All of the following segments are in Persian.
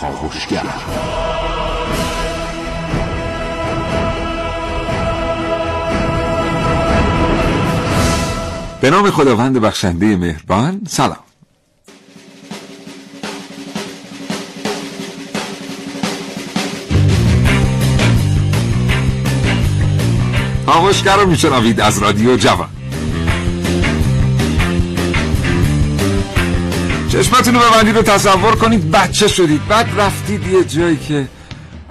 کاوشگر به نام خداوند بخشنده مهربان سلام. کاوشگر رو میشنوید از رادیو جوان. چشمتون رو ببندید و تصور کنید بچه شدید. بعد رفتید یه جایی که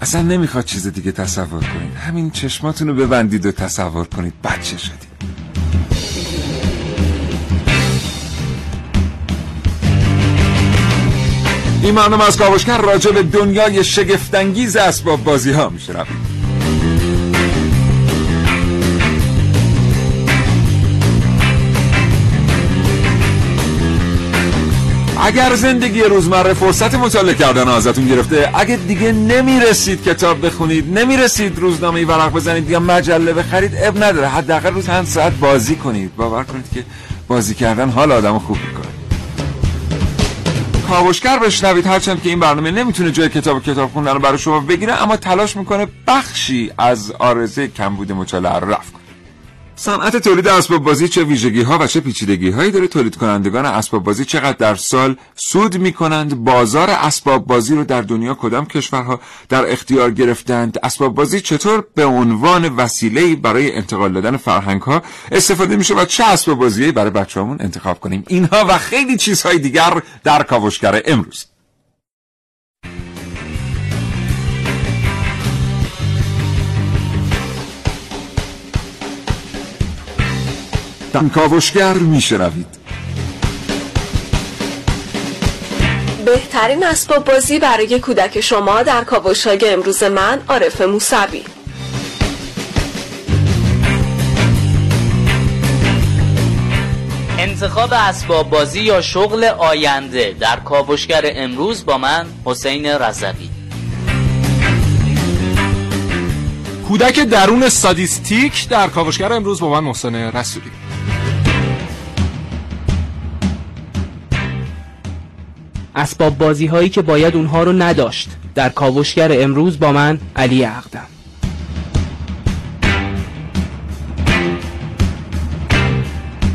اصلا نمی‌خواد چیز دیگه تصور کنید. همین چشماتون رو ببندید و تصور کنید بچه شدید. این برنامه از کاوشگر راجع به دنیای شگفتانگیز اسباب بازی ها میشه اگر زندگی روزمره فرصت مطالعه کردن ازتون گرفته اگه دیگه نمی‌رسید کتاب بخونید نمی‌رسید روزنامه ورق بزنید یا مجله بخرید اب نداره. حداقل روز چند ساعت بازی کنید. باور کنید که بازی کردن حال آدمو خوب می‌کنه. کاوشگر بشنوید. هرچند که این برنامه نمی‌تونه جای کتاب و کتاب خوندن رو برای شما بگیره اما تلاش می‌کنه بخشی از آرزه کمبود مطالعه رو رفت کنه. صنعت تولید اسباب بازی چه ویژگی ها و چه پیچیدگی هایی داره تولید کنندگان اسباب بازی چقدر در سال سود می کنند بازار اسباب بازی رو در دنیا کدام کشورها در اختیار گرفتند؟ اسباب بازی چطور به عنوان وسیله برای انتقال دادن فرهنگ ها استفاده میشه و چه اسباب بازی برای بچه‌هامون انتخاب کنیم؟ اینها و خیلی چیزهای دیگر در کاوشگر امروز. کاوشگر میشنوید. بهترین اسباب بازی برای کودک شما در کاوشهای امروز من عارف موسوی. انتخاب اسباب بازی یا شغل آینده در کاوشگر امروز با من حسین رضوی. کودک درون سادیستیک در کاوشگر امروز با من محسن رسولی. اسباب بازی هایی که باید اونها رو نداشت. در کاوشگر امروز با من علی عقدم.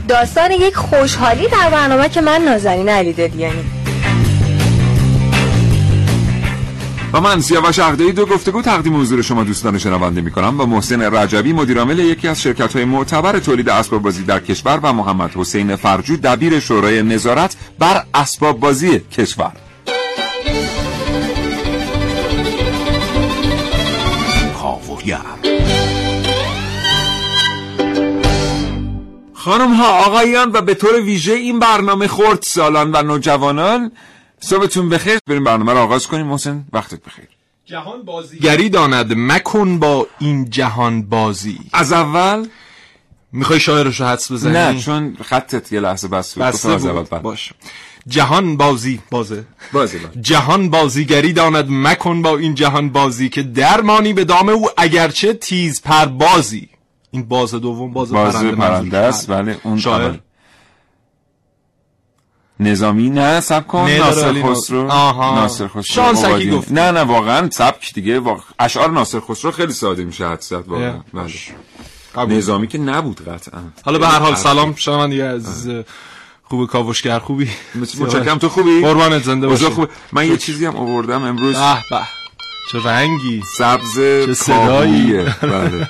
داستان یک خوشحالی در برنامه که من نازنین علی دلیانی و من سیاوش عقده‌ای دو گفتگو تقدیم حضور شما دوستان شنونده می‌کنم و محسن رجبی مدیرعامل یکی از شرکت های معتبر تولید اسباب بازی در کشور و محمد حسین فرجو دبیر شورای نظارت بر اسباب بازی کشور. خانم ها آقایان و به طور ویژه این برنامه خورد سالان و نوجوانان صبحتون بخیر. بریم برنامه رو آغاز کنیم. محسن وقتت بخیر. جهان بازیگری داند مکن با این جهان بازی. از اول می‌خوای شاعرش رو حدس بزنی؟ نه چون خطت یه لحظه بس بود. بسته از اول بود. باش جهان بازی. بازه. بازی بازی جهان بازیگری داند مکن با این جهان بازی که درمانی به دام او اگرچه تیز پر بازی این باز دوم باز, باز پرنده. پرنده است ولی اون شاعر اول. نظامی؟ نه سب کن. ناصر خسرو. ناصر. آها. ناصر خسرو. شانسکی. گفت. نه نه واقعا سبک دیگه؟ واقع... اشعار ناصر خسرو خیلی ساده میشه حد زد واقعا. بله. نظامی که نبود قطعا. حالا به هر حال سلام شما دیگه از خوب کاوشگر خوبی. متشکرم. تو خوبی؟ قربانت زنده باشی خوبه من یه چیزی هم آوردم امروز. به به. چه رنگی. سبز صدایی. کاهویه. بله.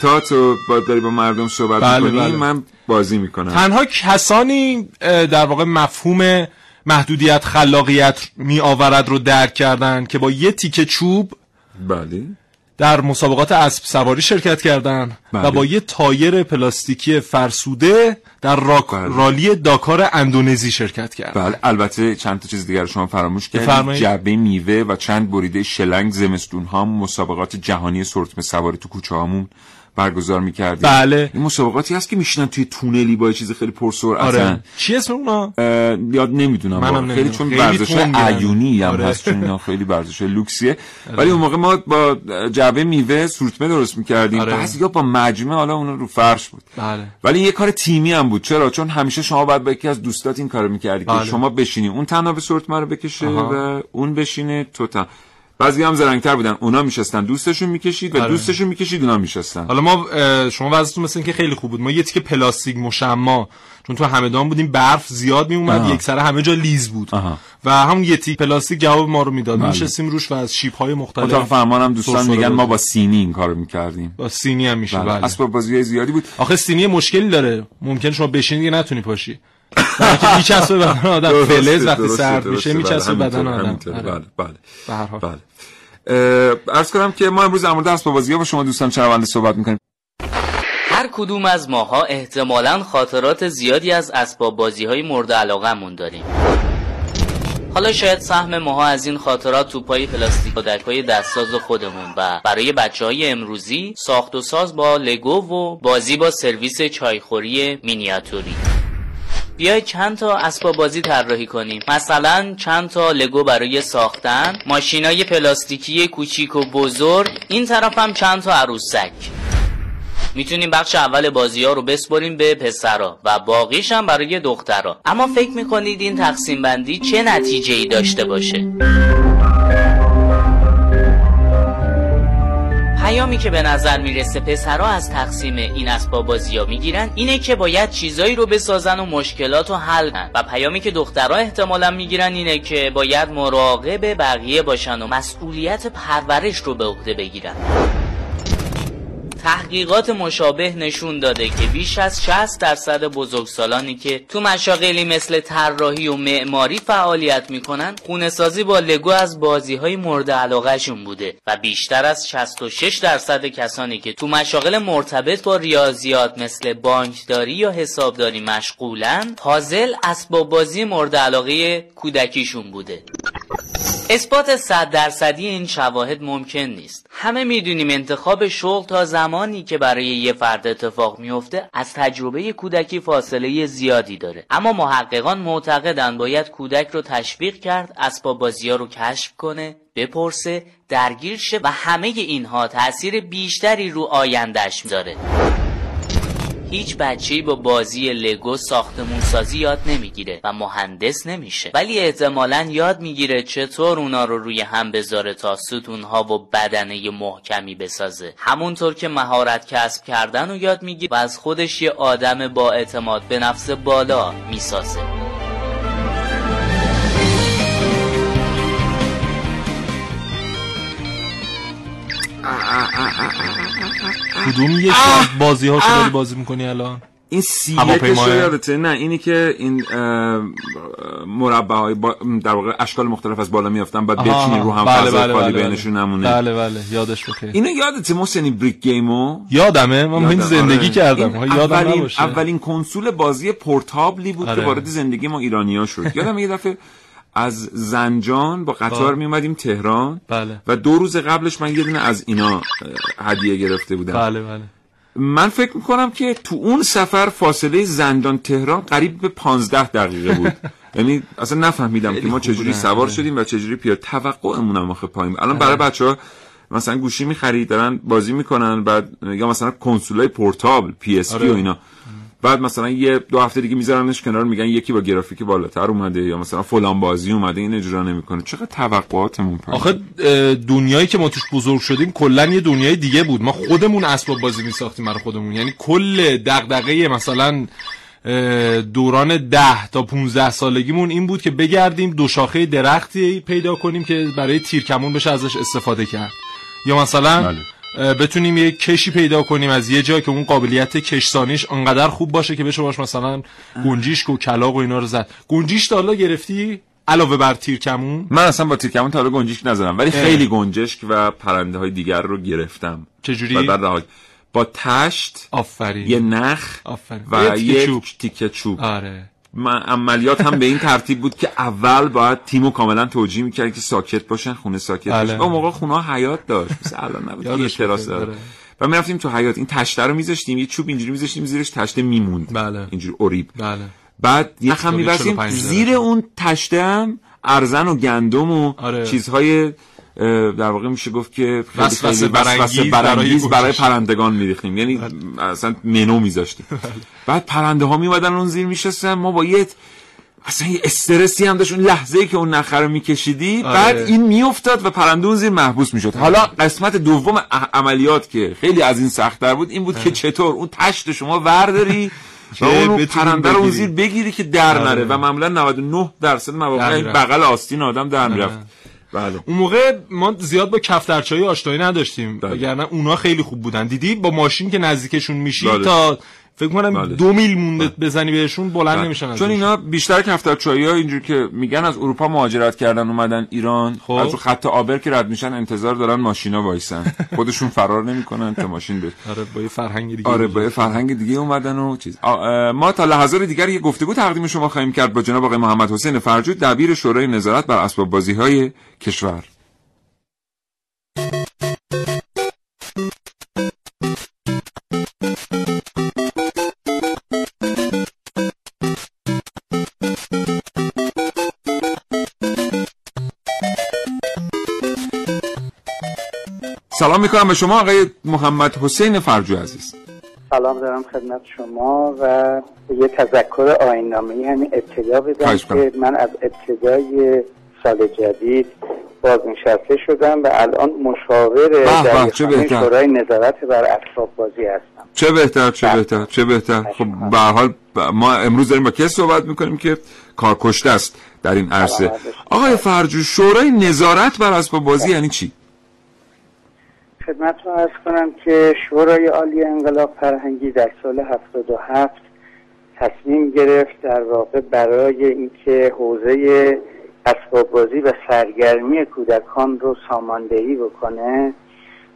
تا تو با داری با مردم صحبت بله، می‌کنی بله. من بازی می‌کنم تنها کسانی در واقع مفهوم محدودیت خلاقیت می آورد رو درک کردن که با یه تیکه چوب بله در مسابقات اسب سواری شرکت کردن بله. و با یه تایر پلاستیکی فرسوده در راک بله. رالی داکار اندونزی شرکت کردن بله البته چند تا چیز دیگر رو شما فراموش کردید. جعبه میوه و چند بریده شلنگ زمستون ها مسابقات جهانی سورتمه سواری تو کوچه هامون برگزار می‌کردیم بله. این مسابقاتی هست که میشنن توی تونلی با چیز خیلی پرسرعتن آره چی اسم اونا یاد نمی‌دونم منم. خیلی. چون ورزش. عیونی هم آره. هست چون اینا خیلی ورزش لوکسیه ولی اون موقع ما با جعبه میوه سورتمه درست می‌کردیم آره. بعضی با مجموعه حالا اون رو فرش بود بله ولی یه کار تیمی هم بود چرا چون همیشه شما باید با یکی از دوستات این کارو می‌کردی بله. که شما بشینی اون تنها به سورتمه رو بکشه آها. و اون بشینه تو تن بعضی هم زرنگتر بودن اونا میشستن دوستشون می‌کشید و آره. دوستشون می‌کشید اونا میشستن حالا ما شما وضعیتون مثل اینکه خیلی خوب بود ما یه تیکه پلاستیک مشما چون تو همدان بودیم برف زیاد میومد. یک سره همه جا لیز بود آها. و همون یه تیک پلاستیک جواب ما رو می‌داد بله. میشستیم روش و از شیب های اتاق مختلف فرمانم دوستان میگن ما. با سینی این کارو می‌کردیم با سینی هم میشه بله. بله. اسباب بازی زیادی بود آخه سینی مشکلی داره ممکن شما بشینی دیگه نتونی پاشی که میچسبه بدن آدم فلز وقتی سرد. میشه بله، میچسبه همینطوره، بدن آدم همینطوره. آره. بله بله به هر حال. بله اه، عرض کنم که ما امروز در مورد اسباب بازی با شما دوستان شنونده صحبت می‌کنیم هر کدوم از ماها احتمالا خاطرات زیادی از اسباب بازی های مورد علاقمون داریم حالا شاید سهم ماها از این خاطرات تو پای پلاستیک کودک های دستساز خودمون و برای بچه های امروزی ساخت و ساز با لگو و بازی با سرویس چایخوری مینیاتوری بیاید چند تا اسباب بازی طراحی کنیم. مثلا چند تا لگو برای ساختن ماشینای پلاستیکی کوچیک و بزرگ این طرف هم چند تا عروسک. می‌تونیم بخش اول بازی ها رو بسپریم به پسرا و باقیش هم برای دخترا. اما فکر می‌کنید این تقسیم بندی چه نتیجه ای داشته باشه؟ پیامی که به نظر می‌رسه پسرا از تقسیم این اسباب بازی ها می‌گیرن اینه که باید چیزایی رو بسازن و مشکلات رو حل کنن. و پیامی که دخترها احتمالا می‌گیرن اینه که باید مراقب بقیه باشن و مسئولیت پرورش رو به عهده بگیرن. تحقیقات مشابه نشون داده که بیش از 60 درصد بزرگسالانی که تو مشاغلی مثل طراحی و معماری فعالیت می‌کنن خونه سازی با لگو از بازی های مورد علاقهشون بوده و بیشتر از 66 درصد کسانی که تو مشاغل مرتبط با ریاضیات مثل بانکداری یا حسابداری مشغولن پازل اسباب بازی مورد علاقه کودکیشون بوده. اثبات صد درصدی این شواهد ممکن نیست. همه می‌دونیم انتخاب شغل تا زمانی که برای یه فرد اتفاق میفته از تجربه کودکی فاصله زیادی داره. اما محققان معتقدن باید کودک رو تشویق کرد اسباب بازی ها رو کشف کنه بپرسه درگیر شه و همه اینها تاثیر بیشتری رو آیندهش می‌ذاره. هیچ بچه‌ای با بازی لگو ساختمون سازی یاد نمی‌گیره و مهندس نمیشه. ولی احتمالا یاد می‌گیره چطور اونا رو روی هم بذاره تا ستونها و بدنه محکمی بسازه. همونطور که مهارت کسب کردن رو یاد می‌گیره و از خودش یه آدم با اعتماد به نفس بالا می‌سازه. کدوم از بازی هاشو داری بازی می‌کنی الان؟ این سی یادته؟ نه اینی که این مربع های با... در واقع اشکال مختلف از بالا میافتن بعد بچینی رو هم بله، بله، بله، بینشون بله. نمونه. بله بله یادش بخیر اینو یادته محسنی بریک گیمو یادمه من این یادم، زندگی آره. کردم. این یادم اولین, نباشه. اولین کنسول بازی پورتابلی بود آره. که وارد زندگی ما ایرانیا شد. یادم یه دفعه از زنجان با قطار با- می اومدیم تهران بله. و دو روز قبلش من یه دونه از اینا هدیه گرفته بودم بله بله من فکر می‌کنم که تو اون سفر فاصله زندان تهران قریب به 15 دقیقه بود یعنی اصلا نفهمیدم که ما چجوری سوار آره. شدیم و چجوری پیاده توقعمون هم آخه پایین. الان برای بچه ها مثلا گوشی می‌خرید دارن بازی می‌کنن بعد یا مثلا کنسولای portable پی اس آره. و اینا بعد مثلا یه دو هفته دیگه میذارنش کنار میگن یکی با گرافیک بالاتر اومده یا مثلا فلان بازی اومده این اجرا نمی‌کنه. چقدر توقعاتمون پایین؟ آخه دنیایی که ما توش بزرگ شدیم کلا یه دنیای دیگه بود. ما خودمون اسباب بازی میساختیم برای خودمون. یعنی کل دغدغه مثلا دوران ده تا 15 سالگیمون این بود که بگردیم دو شاخه درختی پیدا کنیم که برای تیرکمون بشه ازش استفاده کرد. یا مثلا بله. بتونیم یه کشی پیدا کنیم از یه جا که اون قابلیت کشسانیش انقدر خوب باشه که بشه باش مثلا گنجیشک و کلاق و اینا رو زد. گنجیش تا حالا گرفتی؟ علاوه بر تیرکمون؟ من اصلا با تیرکمون تا حالا گنجشک نزدم ولی خیلی گنجشک و پرنده های دیگر رو گرفتم. چجوری؟ و بعد رها- با تشت آفرین. یه نخ آفرین. و یه تیکه یک چوب. تیکه چوب. آره. عملیات هم به این ترتیب بود که اول باید تیمو کاملا توجیه می‌کرد که ساکت باشن خونه ساکت بله. باشه اون موقع خونه حیات داشت مثل الان نبود یه تراس داره آره. و می‌رفتیم تو حیات این تشته رو میذاشتیم یه چوب اینجوری میذاشتیم زیرش تشته میموند بله. اینجوری اوریب بله بعد یخم چلو- میبستیم 45 زیر. اون تشته هم ارزن و گندم و آره. چیزهای در واقع میشه گفت که خیلی خیلی برانگیز برای برای. پرندگان میریختیم یعنی بله. اصلا منو میذاشتیم بعد پرنده ها میمدن اون زیر میشستن ما با یه اصلا یه استرسی هم داشت اون لحظه ای که اون نخره رو میکشیدی آره. بعد این میافتاد و پرنده اون زیر محبوس می‌شد حالا قسمت دوم عملیات که خیلی از این سختتر بود این بود که چطور اون تشت شما ورداری و بتونی پرنده رو اون. زیر بگیری که در آره. نره و معمولا 99 درصد در مواقع. بغل آستین آدم در می‌رفت بله اون موقع ما زیاد با کفترچایی آشنایی نداشتیم بله. وگرنه اونا خیلی خوب بودن دیدی با ماشین که نزدیکشون میشی بله. تا فکر کنم بله. دو میل مونده بزنی بهشون بلند نمیشن از چون. اینا بیشتر کفترچایی ها اینجور که میگن از اروپا مهاجرت کردن اومدن ایران خب. از رو خط آبر که رد میشن انتظار دارن ماشینا وایسن. خودشون فرار نمی‌کنن تا ماشین بشه آره با یه فرهنگ دیگه آره با فرهنگ دیگه اومدن و چیز. ما تا لحظات دیگر یه گفتگو تقدیم شما خواهیم کرد با جناب آقای محمد حسین فرجود دبیر شورای نظارت بر اسباب بازی های کشور. سلام می‌کنم به شما آقای محمد حسین فرجو عزیز سلام دارم خدمت شما و یه تذکر آینامه همین ابتدا بدم که من از ابتدای سال جدید بازنشسته شدم و الان مشاور در. شورای نظارت بر اسباب بازی هستم چه بهتر چه بله. بهتر چه بهتر. خب به هر حال ما امروز داریم با کسی صحبت می‌کنیم که کارکشته است در این عرصه. آقای فرجو شورای نظارت بر اسباب بازی یعنی چی خدمت رو ارز کنم که شورای عالی انقلاب فرهنگی در سال 77 تصمیم گرفت در واقع برای اینکه حوزه اسباب بازی و سرگرمی کودکان رو ساماندهی بکنه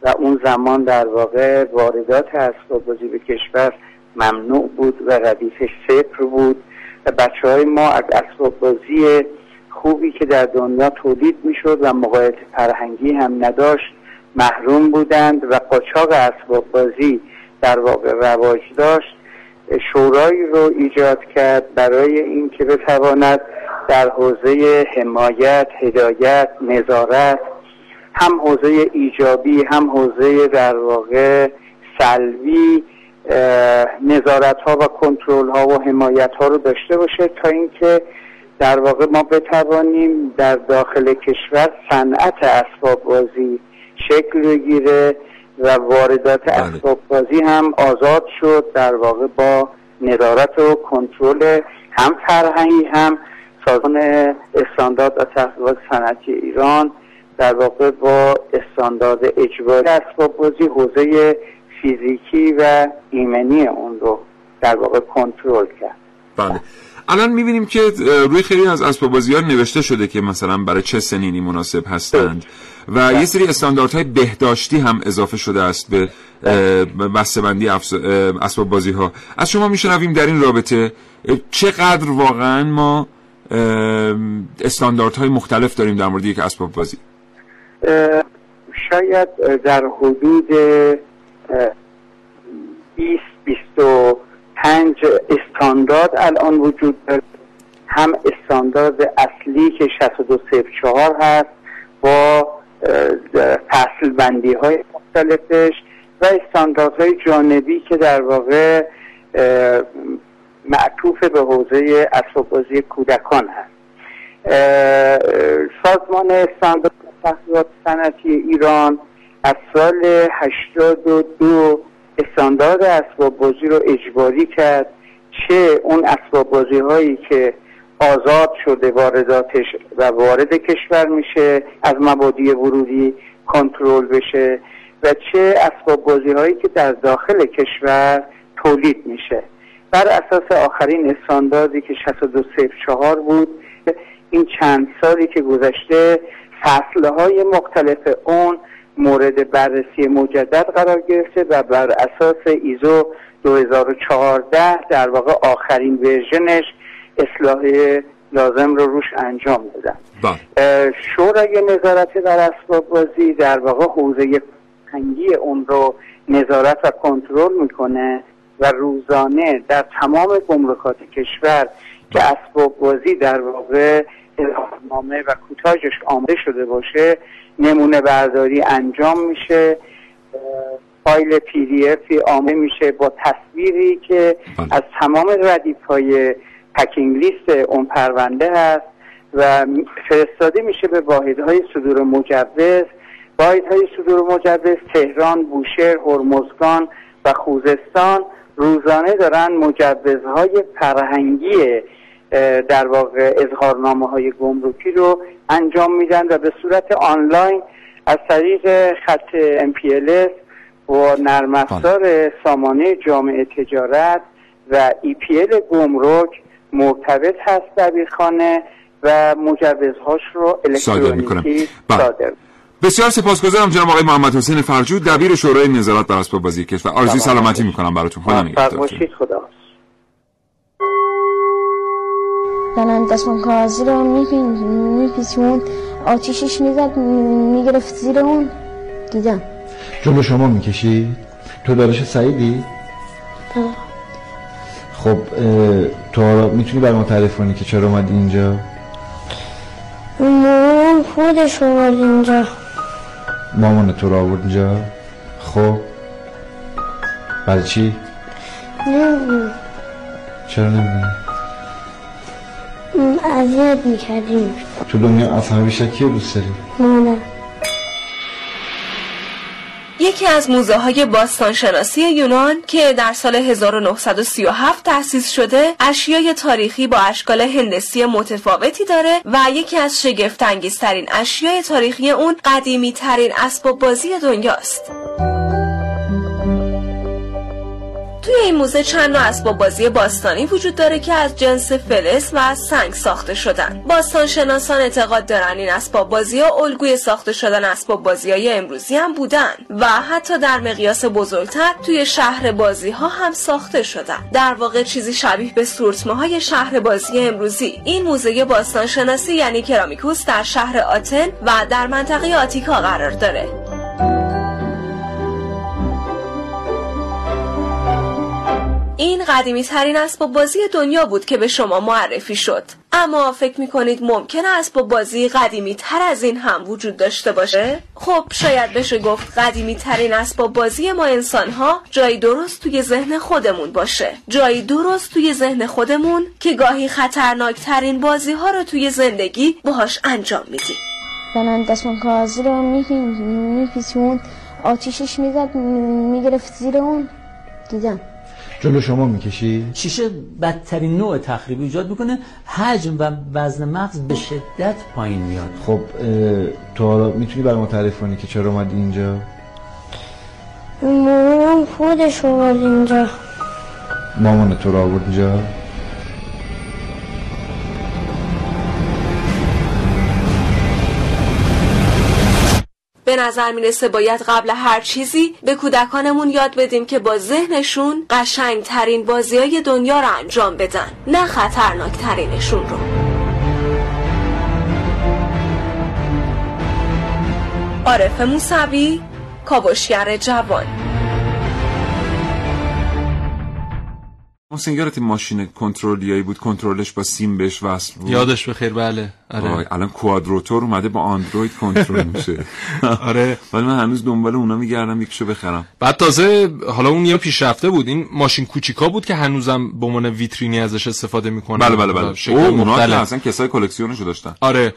و اون زمان در واقع واردات اسباب بازی به کشور ممنوع بود و ردیفش صفر بود و بچه های ما از اسباب بازی خوبی که در دنیا تولید می‌شد و موقعیت فرهنگی هم نداشت محروم بودند و قاچاق اسباب بازی در واقع رواج داشت. شورایی رو ایجاد کرد برای اینکه بتواند در حوزه حمایت، هدایت، نظارت هم حوزه ایجابی هم حوزه در واقع سلبی نظارت ها و کنترل ها و حمایت ها رو داشته باشه تا اینکه در واقع ما بتوانیم در داخل کشور صنعت اسباب بازی شکل بگیره و واردات بله. اسباب بازی هم آزاد شد در واقع با نظارت و کنترل هم فرهنگی هم سازمان استاندارد و تحقیقات صنعتی ایران در واقع با استاندارد اجباری اسباب بازی حوزه فیزیکی و ایمنی اون رو در واقع کنترل کرد بله الان می‌بینیم که روی خیلی از اسباب بازی ها نوشته شده که مثلا برای چه سنینی مناسب هستند. و یه سری استانداردهای بهداشتی هم اضافه شده است به بسته‌بندی افز- اه، اسباب بازی ها از شما میشنویم در این رابطه چقدر واقعا ما استانداردهای مختلف داریم در مورد یک اسباب بازی؟ شاید در حدود 20 25 استاندارد الان وجود داره. هم استاندارد اصلی که 6204 هست با فصل بندی های مختلفش و استانداردهای جانبی که در واقع معطوف به حوزه اسباب بازی کودکان هست. سازمان استاندارد تحقیقات صنعتی ایران از سال 82 استاندارد اسباب بازی رو اجباری کرد چه اون اسباب بازی هایی که آزاد شده وارداتش و وارد کشور میشه از مبادی ورودی کنترل بشه و چه اسباب بازی هایی که در داخل کشور تولید میشه. بر اساس آخرین استانداردی که 6204 بود این چند سالی که گذشته فصلهای مختلف اون مورد بررسی مجدد قرار گرفته و بر اساس ایزو 2014 در واقع آخرین ورژنش اصلاح لازم رو روش انجام دادن. بله. شورای نظارت بر اسباب بازی در واقع حوزه فرهنگی اون رو نظارت و کنترل می‌کنه و روزانه در تمام گمرکات کشور که اسباب بازی در واقع نامه و کوتاژش آماده شده باشه نمونه برداری انجام میشه فایل پی دی افی آماده میشه با تصویری که بله. از تمام ردیف های پکینگ لیست اون پرونده هست و فرستاده میشه به واحدهای صدور مجوز واحدهای صدور مجوز تهران، بوشهر، هرمزگان و خوزستان روزانه دارن مجوزهای فرهنگی در واقع اظهارنامه های گمرکی رو انجام میدن و به صورت آنلاین از طریق خط MPLS و نرم افزار سامانه جامعه تجارت و EPL گمرک مرتبط هست دبیرخانه و مجوزهاش رو. الکترونیکی بله. صادر بسیار سپاسگزارم جناب آقای محمد حسین فرجود. دبیر شورای نظارت بر اسباب بازی کشور. آرزوی سلامتی می‌کنم براتون. خدا موفق زنان دستمان کاغذی رو میپیچون آتیشش می‌زد می‌گرفت زیر اون. دیدم. جلو شما می‌کشید تو دارش سعیدی؟ خب اه، تو می‌تونی برای ما تعریف کنی که چرا اومدی اینجا؟ مامان خودش اومد اینجا. مامان تو رو آورد اینجا؟ خب. برای چی؟ نمی‌دونم. چرا نمی‌دونی؟ اذیت می‌کردیم. تو دنیا از همه بیشتر کیه دوست داری؟ مادر یکی از موزه های باستانشناسی یونان که در سال 1937 تأسیس شده اشیای تاریخی با اشکال هندسی متفاوتی داره و یکی از شگفتانگیزترین اشیای تاریخی اون قدیمی ترین اسباب بازی دنیاست. توی این موزه چند نوع اسباب بازی باستانی وجود داره که از جنس فلز و سنگ ساخته شدن. باستان شناسان اعتقاد دارن این اسباب بازی ها الگوی ساخته شدن اسباب بازی های امروزی هم بودن و حتی در مقیاس بزرگتر توی شهر بازی ها هم ساخته شدن. در واقع چیزی شبیه به سورتمه های شهر بازی امروزی. این موزه باستان شناسی یعنی کرامیکوس در شهر آتن و در منطقه آتیکا قرار داره. این قدیمی ترین اسباب بازی دنیا بود که به شما معرفی شد. اما فکر می‌کنید ممکنه اسباب بازی قدیمی تر از این هم وجود داشته باشه؟ خب شاید بشه گفت قدیمی ترین اسباب بازی ما انسان ها جایی درست توی ذهن خودمون باشه. جایی درست توی ذهن خودمون که گاهی خطرناک ترین بازی ها رو توی زندگی باهاش انجام میدیم. زنان دستمان کاغذی رو میپیچون آتیشش می‌زد می‌گرفت زیر اون. دیدم. جلو شما می‌کشید شیشه بدترین نوع تخریب ایجاد می‌کنه. حجم و وزن مغز به شدت پایین میاد. خب تو حالا می‌تونی برای ما تعریف کنی که چرا اومدی اینجا؟ مامان خودش اومد اینجا. مامان تو رو آورد اینجا؟ به نظر می‌رسه باید قبل هر چیزی به کودکانمون یاد بدیم که با ذهنشون قشنگ ترین بازی های دنیا رو انجام بدن نه خطرناک ترینشون رو. عارف موسوی کاوشگر جوان. اون سینگرت ماشین کنترلیایی بود کنترلش با سیم بهش وصل بود. یادش بخیر بله. آره. الان کوادروتور اومده با اندروید کنترل میشه. آره. ولی من هنوز دنبال اونا میگردم یکیشو بخرم. بعد تازه حالا اون یه پیشرفته بود این ماشین کوچیکا بود که هنوزم به عنوان ویترینی ازش استفاده می‌کنن بله بله بله. او اونا که. اصلا کسای کلکسیونشو داشتن. آره.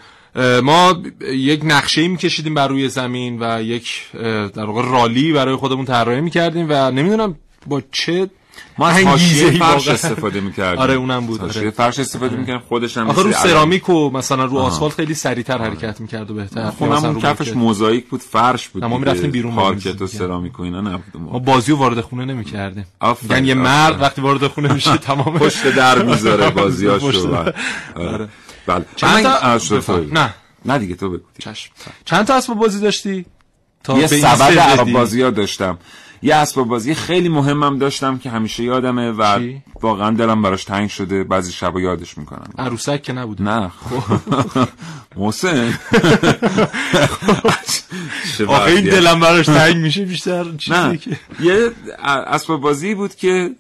ما یک نقشه ای میکشیدیم بر روی زمین و یک در واقع رالی برای خودمون طراحی می‌کردیم و نمی‌دونم با چه ما حاشیه فرش. استفاده می‌کردیم آره اونم بود آره. فرش استفاده می‌کردیم خودش هم آخه رو. سرامیک و مثلا رو. آسفالت خیلی سریعتر حرکت می‌کرد و بهتر خونمون کفش. موزاییک بود فرش بود ما. می‌رفتیم بیرون پارکت و. سرامیک و اینا نبود ما بازی رو وارد خونه نمی‌کردیم یعنی یه. مرد وقتی وارد خونه میشه تمام پشت در می‌ذاره بازیاشو. بله. آره. بله چند تا. نه نه دیگه تو بگو چشم چند تا اسباب بازی داشتی تا یه سبد عرب؟ بازی ها داشتم یه اسباب بازی خیلی مهمم داشتم که همیشه یادمه و چی؟ واقعا دلم براش تنگ شده. بعضی شبا یادش می‌کنم. عروسک که نبود نه. خب محسن. آخه این. دلم براش تنگ میشه بیشتر نه. چیزی که یه اسباب بازی بود که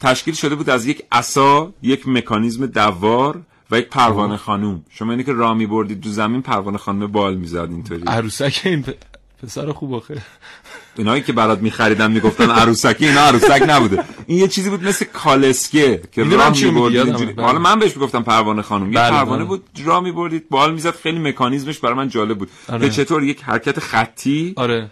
تشکیل شده بود از یک عصا یک مکانیزم دوار و یک پروانه خانوم. شما اینی که راه میبردید تو زمین پروانه خانوم بال می‌زد اینطوری. عروسک این پسر خوب آخه اینایی که برات میخریدن می‌گفتن عروسکی اینا عروسک نبوده این یه چیزی بود مثل کالسکه که راه میبردید. حالا من بهش می‌گفتم پروانه خانوم یه بله، پروانه بله. بود راه میبردید بال می‌زد خیلی مکانیزمش برای من جالب بود آره. که چطور یک حرکت خطی آره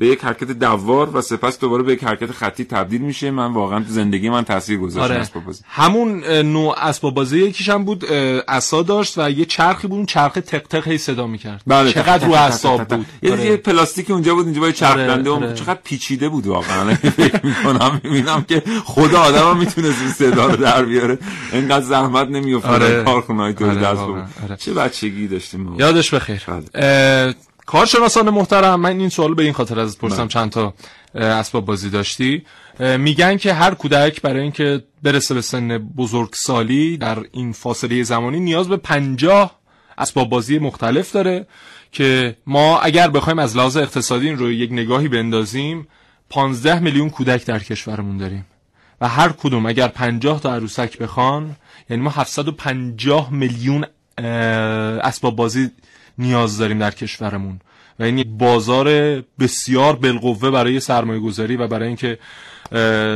به یک حرکت دوار و سپس دوباره به یک حرکت خطی تبدیل میشه من واقعا تو زندگی من تاثیر گذاشت آره اسباب بازی همون نوع اسباب بازی یکیش هم بود عصا داشت و یه چرخی بود اون چرخ تق تق هی صدا می‌کرد بله چقدر رو اعصاب بود یه آره. پلاستیک اونجا بود اینجا با چرخ آره، دنده اون آره. چقدر پیچیده بود واقعا فکر می‌کنم می‌بینم که خدا آدم هم می‌تونست این صدا رو در بیاره اینقدر زحمت نمیافتاد آره. آره. کارخونه های تولید آره،. واقعا، آره. چه بچگی داشتیم. یادش بخیر بله. کارشناسان محترم من این سوال به این خاطر ازت پرسم بله. چند تا اسباب بازی داشتی؟ میگن که هر کودک برای اینکه برسه به سن بزرگسالی در این فاصله زمانی نیاز به پنجاه اسباب بازی مختلف داره که ما اگر بخوایم از لحاظ اقتصادی این رو یک نگاهی بندازیم 15 میلیون کودک در کشورمون داریم. و هر کدوم اگر 50 تا عروسک بخوان یعنی ما 750 میلیون اسباب بازی نیاز داریم در کشورمون. و این بازار بسیار بالقوه برای سرمایه گذاری و برای اینکه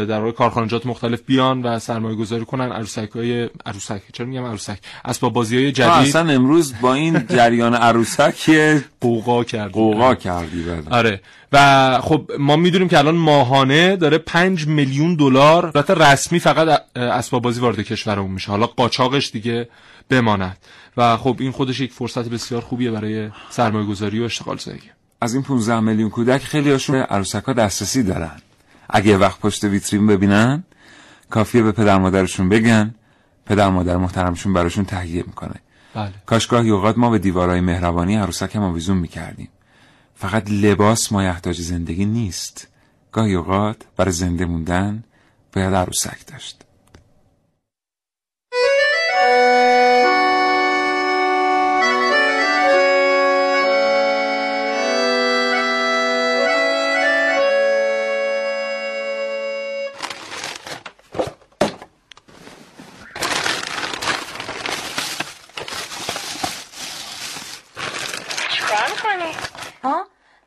در واقع کارخانجات مختلف بیان و سرمایه گذاری کنن. عروسک های عروسک چرا میگم عروسک؟ اسباب بازی های جدید. اصلا امروز با این جریان عروسک قوقا کرد قوقا کردی بله. آره. و خب ما می‌دونیم که الان ماهانه داره 5 میلیون دلار البته رسمی فقط اسباب بازی وارد کشورمون میشه. حالا قاچاقش دیگه بماند. و خب این خودش یک فرصت بسیار خوبیه برای سرمایه گذاری و اشتغال زایی از این 15 میلیون کودک خیلی هاشون عروسک ها دسترسی دارن. اگه وقت پشت ویترین ببینن کافیه به پدر مادرشون بگن. پدر مادر محترمشون براشون تهیه می‌کنه. بله. کاش گاهی اوقات ما به دیوارهای مهربانی عروسک هم آویزون می‌کردیم. فقط لباس مایحتاج زندگی نیست. گاهی اوقات برای زنده موندن باید عروسک داشت.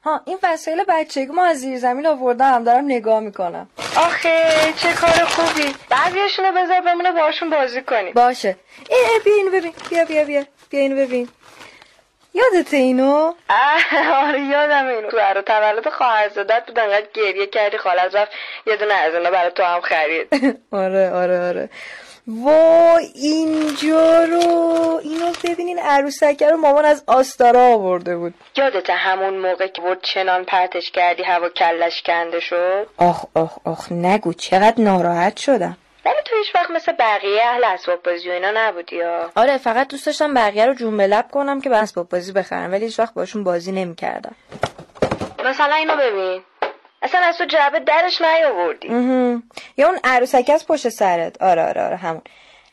ها؟ این وسایل بچگی ما از زیر زمین آوردم دارم نگاه می‌کنم. آخه چه کار خوبی. بعضیشونو بذار بمونه باشون بازی کنی باشه. ای ای بیا اینو ببین. بیا بیا بیا. بیا اینو ببین. یادت اینو؟ آره یادم اینو. تو برای تولد خواهرزادت بود انقدر گریه کردی خالت رفت. یه دونه از اینا برای تو هم خرید. آره آره آره. وای اینجا رو. اینو ببینین عروسکه رو مامان از آستارا آورده بود. یادت همون موقع که بود چنان پرتش کردی هوا کلش کنده شد؟ آخ آخ آخ نگو چقدر ناراحت شدم. ولی تو هیچ وقت مثل بقیه اهل اسباب بازی و اینا نبودی یا آره فقط دوست داشتم بقیه رو جون لب کنم که به اسباب بازی بخرم ولی هیچ وقت باشون بازی نمی‌کردم. مثلا اینو ببین. اصلا از تو جعبه درش نیاوردی. یا اون عروسک از پشت سرت. آره آره آره همون.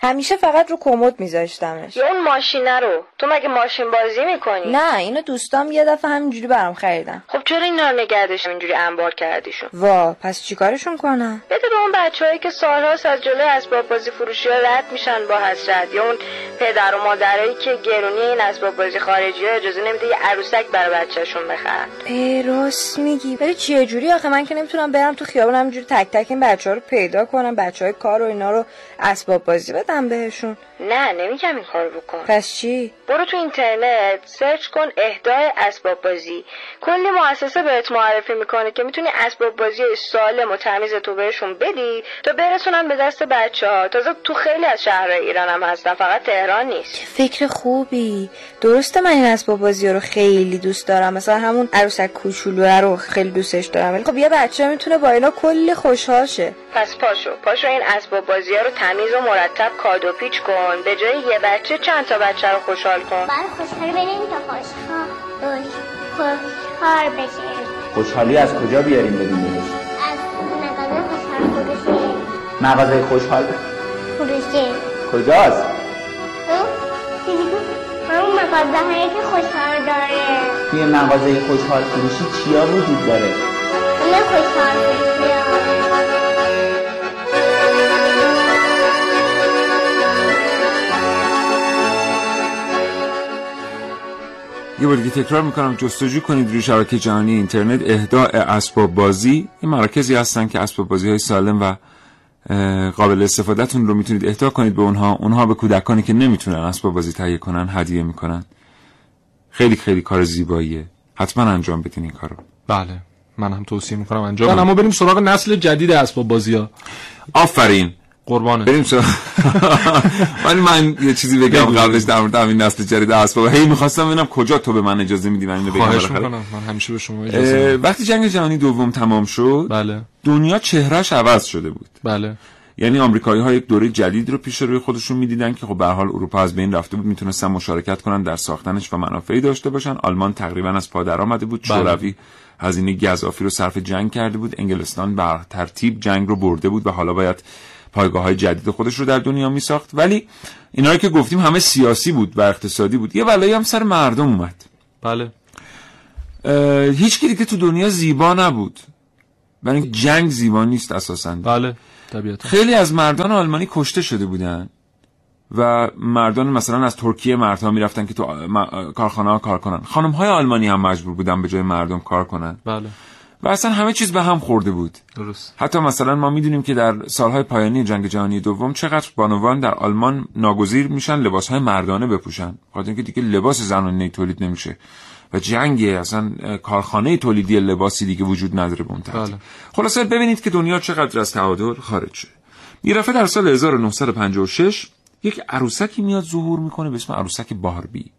همیشه فقط رو کمد میذاشتمش. یا اون ماشینه رو. تو مگه ماشین بازی می‌کنی؟ نه اینو دوستام یه دفعه همینجوری برام خریدن. خب چرا اینا رو نگردش اینجوری انبار کردیشون؟ وا پس چیکارشون کنم؟ بده به اون بچههایی که سالهاست از جلوی اسباب بازی فروشی ها رد میشن با حسرت. یا اون پدر و مادرایی که گرونی این اسباب بازی خارجی ها اجازه نمیده یه عروسک برای بچهشون بخرن. ای راست میگی. ولی چه جوری آخه من که نمی‌تونم برم تو خیابون همینجوری تک تک این بچه ها رو پیدا کنم بچه های کار و اینا رو اسباب بازی بدم بهشون. نه نمیگم این کارو بکن. پس چی؟ برو تو اینترنت سرچ کن اهدای اسباب بازی. کلی مؤسسه بهت معرفی می‌کنه که می‌تونی اسباب بازی سالم و تمیز تو بهشون بدی تا برسونن به دست بچه ها تازه تو خیلی از شهرهای ایران هم هستن فقط تهران نیست. فکر خوبی. درسته من این اسباب بازی رو خیلی دوست دارم. مثلا همون عروسک کوچولو رو خیلی دوستش دارم. ولی خب یه بچه می‌تونه با اینا کلی خوشحال شه. پس پاشو پاشو این اسباب بازی رو تمیز و مرتب کادو پیچ کن. به جای یه بچه چند تا بچه رو خوشحال کن. برای خوشحال بریم تا خوشحال خوشحال بشه خوشحالی از کجا بیاریم بدیم بهش از فروشه مغازه خوشحال؟ فروشه کجاست؟ همون مغازه هایی که خوشحال داره. توی مغازه خوشحال فروشی چیا وجود داره؟ اون خوشحال فروشه یه بار دیگه تکرار می‌کنم جستجو کنید روی شبکه جهانی اینترنت اهداء اسباب بازی. این مراکزی هستن که اسباب بازی های سالم و قابل استفادهتون رو می‌تونید اهدا کنید به اونها. اونها به کودکانی که نمی‌تونن اسباب بازی تهیه کنن هدیه می‌کنن. خیلی خیلی کار زیباییه. حتما انجام بدین این کارو. بله. من هم توصیه می‌کنم انجام بدن. اما بریم سراغ نسل جدید اسباب بازی ها آفرین. قربانه بریم سراغ. ولی من یه چیزی بگم. قبلش در مورد همین نسل جدید اسباب هی می‌خواستم ببینم کجا تو به من اجازه میدی من اینو بگم خواهش. می‌کنم. من همیشه به شما اجازه. وقتی جنگ جهانی دوم تمام شد بله. دنیا چهرهش عوض شده بود. بله. یعنی آمریکایی ها یک دوره جدید رو پیش روی خودشون می‌دیدن که خب به حال اروپا از بین رفته بود می‌تونستن مشارکت کنن در ساختنش و منافعی داشته باشن. آلمان تقریبا از پا در آمده بود. بله. شوروی هزینه گزافی رو صرف جنگ کرده بود. انگلستان بر ترتیب جنگ رو برده بود و حالا باید پایگاه های جدید خودش رو در دنیا می ساخت ولی اینا که گفتیم همه سیاسی بود و اقتصادی بود. یه بلایی هم سر مردم اومد. بله. هیچ کی دیگه تو دنیا زیبا نبود. برای جنگ زیبا نیست اساسا. بله طبیعتا. خیلی از مردان آلمانی کشته شده بودن. و مردان مثلا از ترکیه مردها می‌رفتن که تو کارخانه ها کار کنن. خانم های آلمانی هم مجبور بودن به جای مردم کار کنن. بله. و اصلا همه چیز به هم خورده بود. درست. حتی مثلا ما می‌دونیم که در سالهای پایانی جنگ جهانی دوم چقدر بانوان در آلمان ناگزیر میشن لباسهای مردانه بپوشن. خاطر اینکه دیگه لباس زنانه تولید نمیشه. و جنگ اصلا کارخانه تولیدی لباسی دیگه وجود نداره اون بله. خلاصه ببینید که دنیا چقدر از تعادل خارج شده دفعه در سال 1956 یک عروسکی میاد ظهور می‌کنه به اسم عروسک باربی.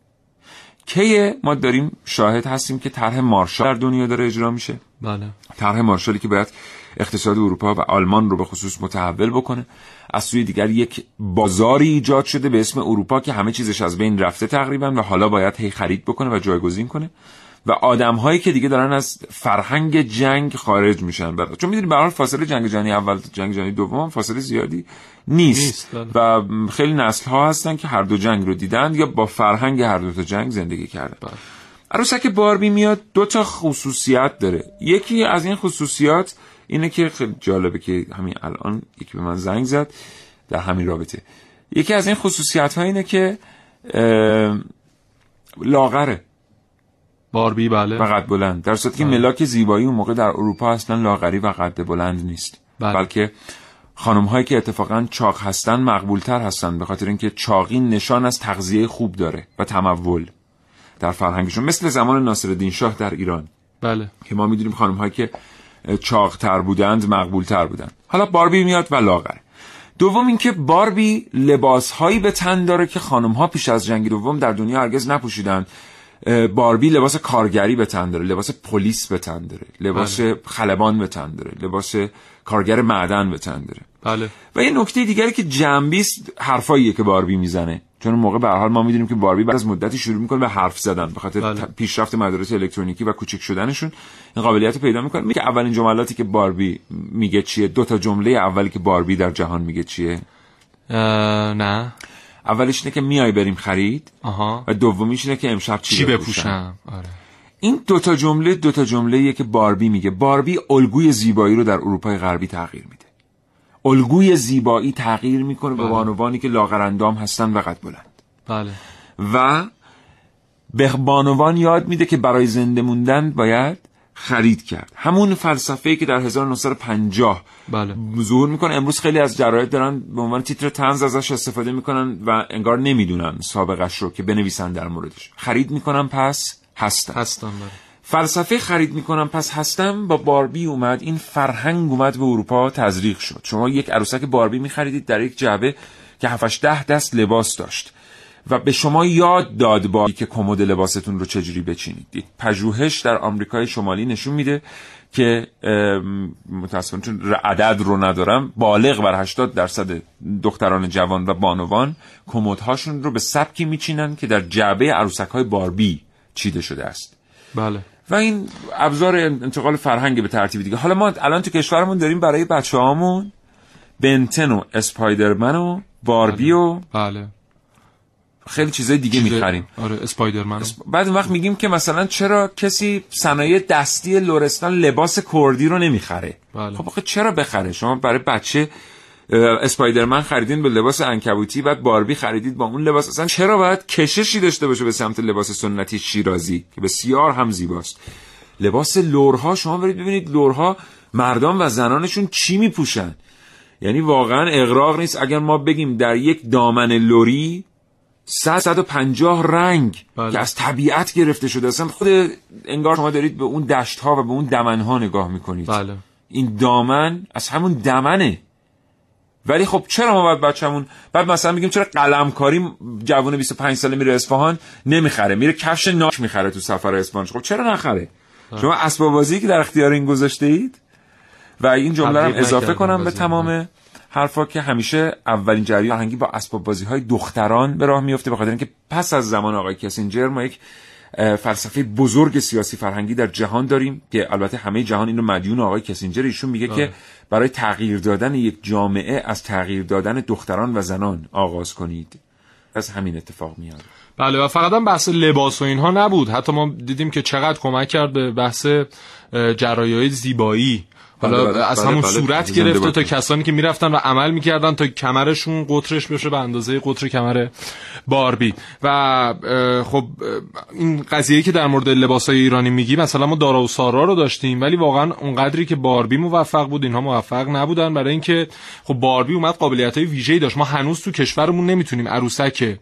کی ما داریم شاهد هستیم که طرح مارشال در دنیا داره اجرا میشه. بله. طرح مارشالی که باید اقتصاد اروپا و آلمان رو به خصوص متحول بکنه از سوی دیگر یک بازاری ایجاد شده به اسم اروپا که همه چیزش از بین رفته تقریبا و حالا باید هی خرید بکنه و جایگزین کنه. و آدم هایی که دیگه دارن از فرهنگ جنگ خارج میشن. برای چون می‌دونی به حال فاصله جنگ جهانی اول تا جنگ جهانی دوم فاصله زیادی نیست, نیست، بله. و خیلی نسل ها هستن که هر دو جنگ رو دیدن یا با فرهنگ هر دو تا جنگ زندگی کردن. بله. عروسک باربی میاد دو تا خصوصیت داره. یکی از این خصوصیات اینه که خیلی جالبه که همین الان یکی به من زنگ زد در همین رابطه. یکی از این خصوصیت ها اینه که لاغره. باربی بله. و قد بلند. در صورتی که ملاک زیبایی اون موقع در اروپا اصلا لاغری و قد بلند نیست. بله. بلکه خانم هایی که اتفاقا چاق هستن مقبول تر هستن به خاطر اینکه چاقی نشان از تغذیه خوب داره و تمول. در فرهنگشون مثل زمان ناصرالدین شاه در ایران. بله. که ما می‌دونیم خانم هایی که چاق تر بودند مقبول تر بودند. حالا باربی میاد و لاغره. دوم اینکه باربی لباس هایی به تن داره که خانم ها پیش از جنگ دوم در دنیا هرگز نپوشیدن اه، باربی لباس کارگری به تن داره لباس پلیس به تن داره لباس خلبان به تن داره لباس کارگر معدن به تن داره. بله. و یه نکته دیگری که جنبیست حرفاییه که باربی می‌زنه. چون موقع به حال ما می‌دونیم که باربی بعد از مدتی شروع می‌کنه به حرف زدن به خاطر بله. پیشرفت مدارس الکترونیکی و کوچک شدنشون. این قابلیت پیدا می‌کنه. میگه اولین جملاتی که باربی میگه چیه؟ دو تا جمله اولی که باربی در جهان میگه چیه؟ نه. اولش اینه که میای بریم خرید آها. و دومیش اینه که امشب چی, چی بپوشم؟ آره. این دوتا جمله دوتا جمله که باربی میگه. باربی الگوی زیبایی رو در اروپای غربی تغییر میده. الگوی زیبایی تغییر می‌کنه به بله. بانوانی که لاغرندام هستن و قد بلند. بله. و به بانوان یاد میده که برای زنده موندن باید خرید کرد. همون فلسفه‌ای که در 1950 بله. ظهور می‌کنه امروز خیلی از جراید دارن به عنوان تیتر تنز ازش استفاده می‌کنن و انگار نمی‌دونن سابقش رو که بنویسن در موردش. خرید می‌کنم پس هستم. هستم بله. فلسفه خرید می‌کنم پس هستم با باربی اومد این فرهنگ اومد به اروپا تزریق شد. شما یک عروسک باربی میخریدید در یک جعبه که 7 ده دست لباس داشت. و به شما یاد داد باربی که کمد لباستون رو چجوری بچینید. پژوهش در آمریکای شمالی نشون میده که متاسفانه چون عدد رو ندارم بالغ بر 80 درصد دختران جوان و بانوان کمدهاشون رو به سبکی میچینن که در جعبه عروسک های باربی چیده شده است. بله. و این ابزار انتقال فرهنگ به ترتیب دیگه. حالا ما الان تو کشورمون داریم برای بچه هامون بنتن و اسپایدرمن و باربی و بله. خیلی چیزای دیگه چیز- می‌خریم. آره اسپایدرمن. بعد اون وقت میگیم که مثلا چرا کسی صنایع دستی لرستان لباس کردی رو نمی‌خره؟ بله. خب آخه چرا بخره؟ شما برای بچه اسپایدرمن خریدین به لباس انکبوتی بعد باربی خریدید با اون لباس. اصلا چرا باید کششی داشته باشه به سمت لباس سنتی شیرازی که بسیار هم زیباست. لباس لورها شما برید ببینید لورها مردان و زنانشون چی میپوشن. یعنی واقعا اغراق نیست. اگر ما بگیم در یک دامن لوری 100 150 رنگ بله. که از طبیعت گرفته شده. اصلا خود انگار شما دارید به اون دشت ها و به اون دمن ها نگاه می‌کنید. بله. این دامن از همون دمنه. ولی خب چرا ما باید بچه‌مون بعد مثلا میگیم چرا قلمکاری جوون 25 ساله میره اصفهان؟ نمی‌خره. میره کفش ناک می‌خره تو سفر اصفهان. خب چرا نخره؟ شما اسباب بازی که در اختیار این گذاشته اید و این جمله رو اضافه کنم به. تمام حرفا که همیشه اولین جریان فرهنگی با اسباب بازی های دختران به راه میفته به خاطر اینکه پس از زمان آقای کسینجر ما یک فلسفه بزرگ سیاسی فرهنگی در جهان داریم که البته همه جهان اینو مدیون آقای کسینجر ایشون میگه که برای تغییر دادن یک جامعه از تغییر دادن دختران و زنان آغاز کنید. از همین اتفاق میاد. بله و فقط هم بحث لباس و اینها نبود. حتی ما دیدیم که چقدر کمک کرد به بحث جرایای زیبایی حالا بله، بله، از بله، همون بله، صورت زنده گرفته. تا کسانی که می‌رفتن و عمل می‌کردن تا کمرشون قطرش بشه به اندازه قطر کمر باربی و خب این قضیه که در مورد لباس های ایرانی میگی مثلا ما دارا و سارا رو داشتیم ولی واقعا اونقدری که باربی موفق بود اینها موفق نبودن برای اینکه خب باربی اومد قابلیت های ویژه‌ای داشت ما هنوز تو کشورمون نمی‌تونیم عروسک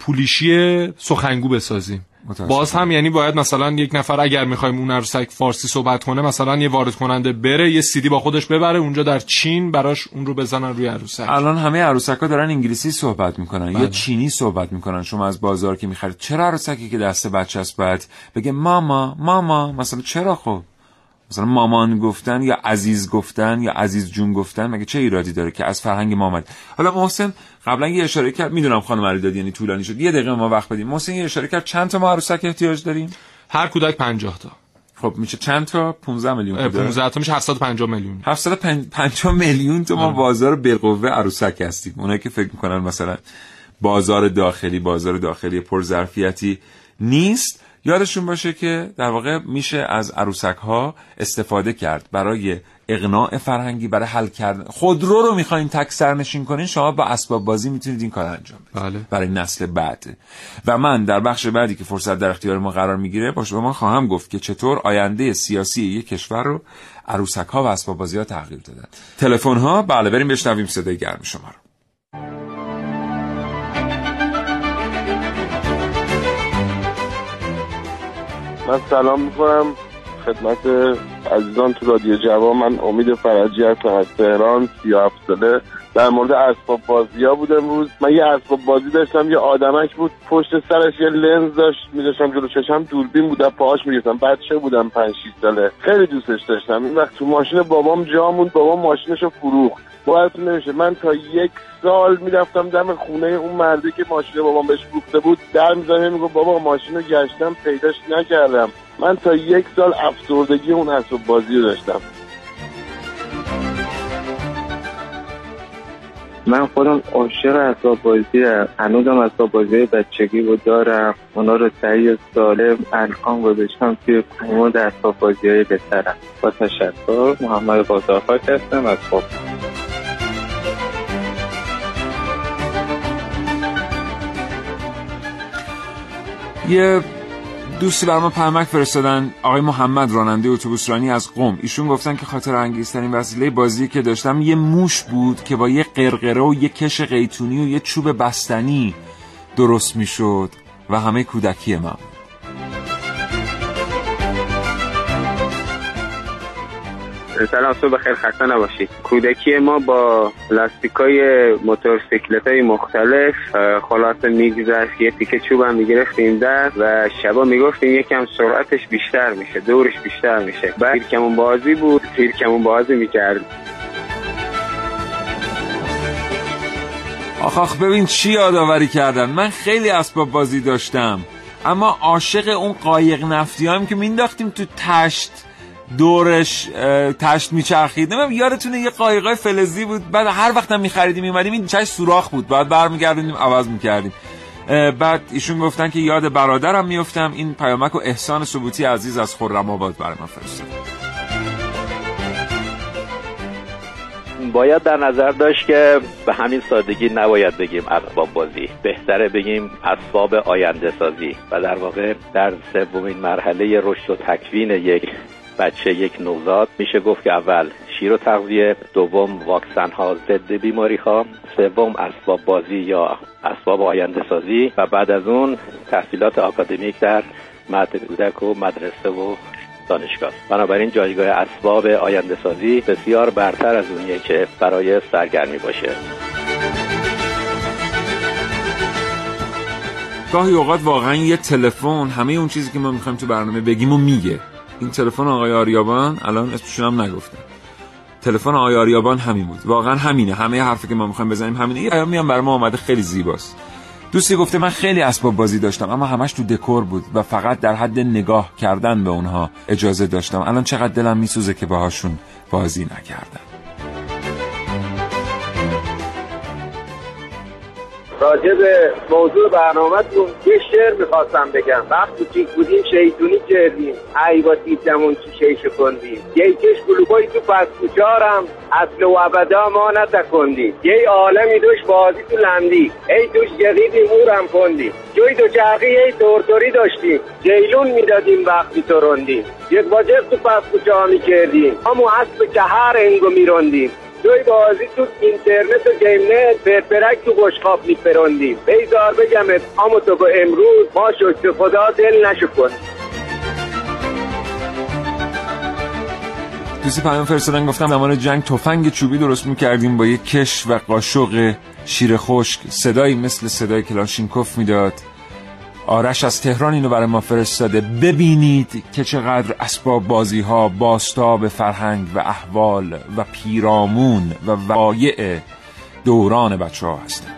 پولیشی سخنگو بسازیم. باز هم یعنی باید مثلا یک نفر اگر می‌خوایم اون عروسک فارسی صحبت کنه مثلا یه وارد کننده بره یه سیدی با خودش ببره اونجا در چین براش اون رو بزنن روی عروسک. الان همه عروسک ها دارن انگلیسی صحبت می‌کنن یا بله. چینی صحبت می‌کنن. شما از بازار که می‌خرید چرا عروسکی که دست بچه است باید بگه ماما ماما مثلا چرا خب؟ مثلا مامان گفتن یا عزیز گفتن یا عزیز جون گفتن مگه چه ایرادی داره که از فرهنگ ما آمد؟ حالا محسن قبلا یه اشاره کرد می‌دونم خانم علی داد یعنی طولانی شد یه دقیقه ما وقت بدیم. محسن یه اشاره کرد چند تا ما عروسک احتیاج داریم؟ هر کودک 50 تا. خب میشه چند تا؟ 15 میلیون اه، کودک؟ 15 تا میشه 750 میلیون. 750 میلیون تو ما بازار بالقوه عروسک هستیم. اونایی که فکر می‌کنن مثلا بازار داخلی بازار داخلی پرظرفیتی نیست. یادشون باشه که در واقع میشه از عروسک ها استفاده کرد برای اقناع فرهنگی برای حل کردن. خودرو رو می‌خواین تک سرنشین کنین شما با اسباب بازی می‌تونید این کار انجام بدید بله. برای نسل بعد. و من در بخش بعدی که فرصت در اختیار ما قرار می‌گیره با شما خواهم گفت که چطور آینده سیاسی یک کشور رو عروسک ها و اسباب بازی ها تغییر دادن. تلفن ها بله بریم بشنویم صدای گرم شما رو. من سلام می‌کنم خدمت عزیزان تو رادیو جوان. من امید فرجی هستم از تهران 37 ساله در مورد اسباب بازی ها بود امروز. من یه اسباب بازی داشتم یه آدمک بود. پشت سرش یه لنز داشت میذاشتم جلو چشم. دوربین بود پاهاش می‌گفتم بچه بودم 5 6 ساله. خیلی دوستش داشتم. این وقت تو ماشین بابام جا موند. بابام ماشینشو فروخت. باورتون نمیشه. من تا یک سال می‌رفتم دم خونه اون مردی که ماشین بابام بهش فروخته بود در می‌زنه می‌گفت بابا ماشین رو گشتم پیداش نکردم. من تا یک سال افسردگی اون اسباب بازی رو داشتم. من خودم عاشق اسباب بازی هنوزم اسباب بازی بچگی رو دارم. اونا رو و سالم الان گذاشتم توی کمود اسباب بازی های بهترم. با تشکر محمد بازارخاک هستم از خوب یه دوستی برای ما پیامک فرستادن. آقای محمد راننده اتوبوس رانی از قم. ایشون گفتن که خاطر انگیزترین وسیله بازی که داشتم یه موش بود که با یه قرقره و یه کش قیتونی و یه چوب بستنی درست می‌شد و همه کودکی من سلام صبح بخیر خسته نباشید. کودکی ما با لاستیکای موتورسیکلت های مختلف خلاصه میگذشت یه تیکه چوب هم می‌گرفتیم دست و شبا می‌گفتیم یکم سرعتش بیشتر میشه دورش بیشتر میشه. بعد تیرکمون بازی بود تیرکمون بازی می‌کرد آخ آخ ببین چی یادآوری کردن. من خیلی اسباب بازی داشتم اما عاشق اون قایق نفتی هم که مینداختیم تو تشت. دورش تشت میچرخید. نمیم یادتونه یه قایقای فلزی بود. بعد هر وقت هم میخریدیم میمدیم این چشت سوراخ بود. بعد برمیگردیم عوض می‌کردیم. بعد ایشون گفتن که یاد برادرم میفتم این پیامک و احسان ثبوتی عزیز از خرم آباد برای من فرستاد. باید در نظر داشت که به همین سادگی نباید بگیم اسباب بازی. بهتره بگیم اسباب آینده سازی. و در واقع در سومین مرحله رشد و تکوین یک بچه یک نوزاد. میشه گفت که اول شیر و تغذیه دوم واکسن ها ضد بیماری ها سوم اسباب بازی یا اسباب آینده سازی و بعد از اون تحصیلات آکادمیک در مهد کودک و مدرسه و دانشگاه. بنابراین جایگاه اسباب آینده سازی بسیار برتر از اونیه که برای سرگرمی باشه. گاهی اوقات واقعا یه تلفن همه اون چیزی که ما می‌خوایم تو برنامه بگیم و میگه. این تلفن آقای آریابان الان اسمشون هم نگفتم. تلفن آقای آریابان همین بود. واقعا همینه. همه حرفی که ما می‌خوایم بزنیم همینه. یه پیامی برای ما اومده خیلی زیباست. دوستی گفته من خیلی اسباب بازی داشتم اما همش تو دکور بود و فقط در حد نگاه کردن به اونها اجازه داشتم. الان چقدر دلم میسوزه که باهاشون بازی نکردم. راجع به موضوع برنامهتون یه شعر می‌خواستم بگم. وقتی کوچیک بودیم شیطونی کردیم. ای با تیزمون چی شیش کندیم یه کش گلوبایی تو پس کوچارم. اصل و ابدا ما نتکندیم یه عالمی دوش بازی تو لندی. ای توش جقیدیم اورم کندیم جوی دو چرخی ای تورتوری داشتیم. جیلون می‌دادیم وقتی تو رندیم. یک واجب تو پس ها می‌کردیم. همو اسب چهر انگو میرندیم. دوی بازی تو اینترنت و گیم نت پرپرک تو قشقاب میپروندیم بیزار بگمت با امروز ما شکر خدا دل نشکن دوستی پیام فرستادن گفتم زمان جنگ تفنگ چوبی درست می‌کردیم با یک کش و قاشق شیر خشک صدایی مثل صدای کلاشینکوف می‌داد. آرش از تهران اینو برای ما فرستاده. ببینید که چقدر اسباب بازی ها باستاب فرهنگ و احوال و پیرامون و وقایع دوران بچه ها هستند.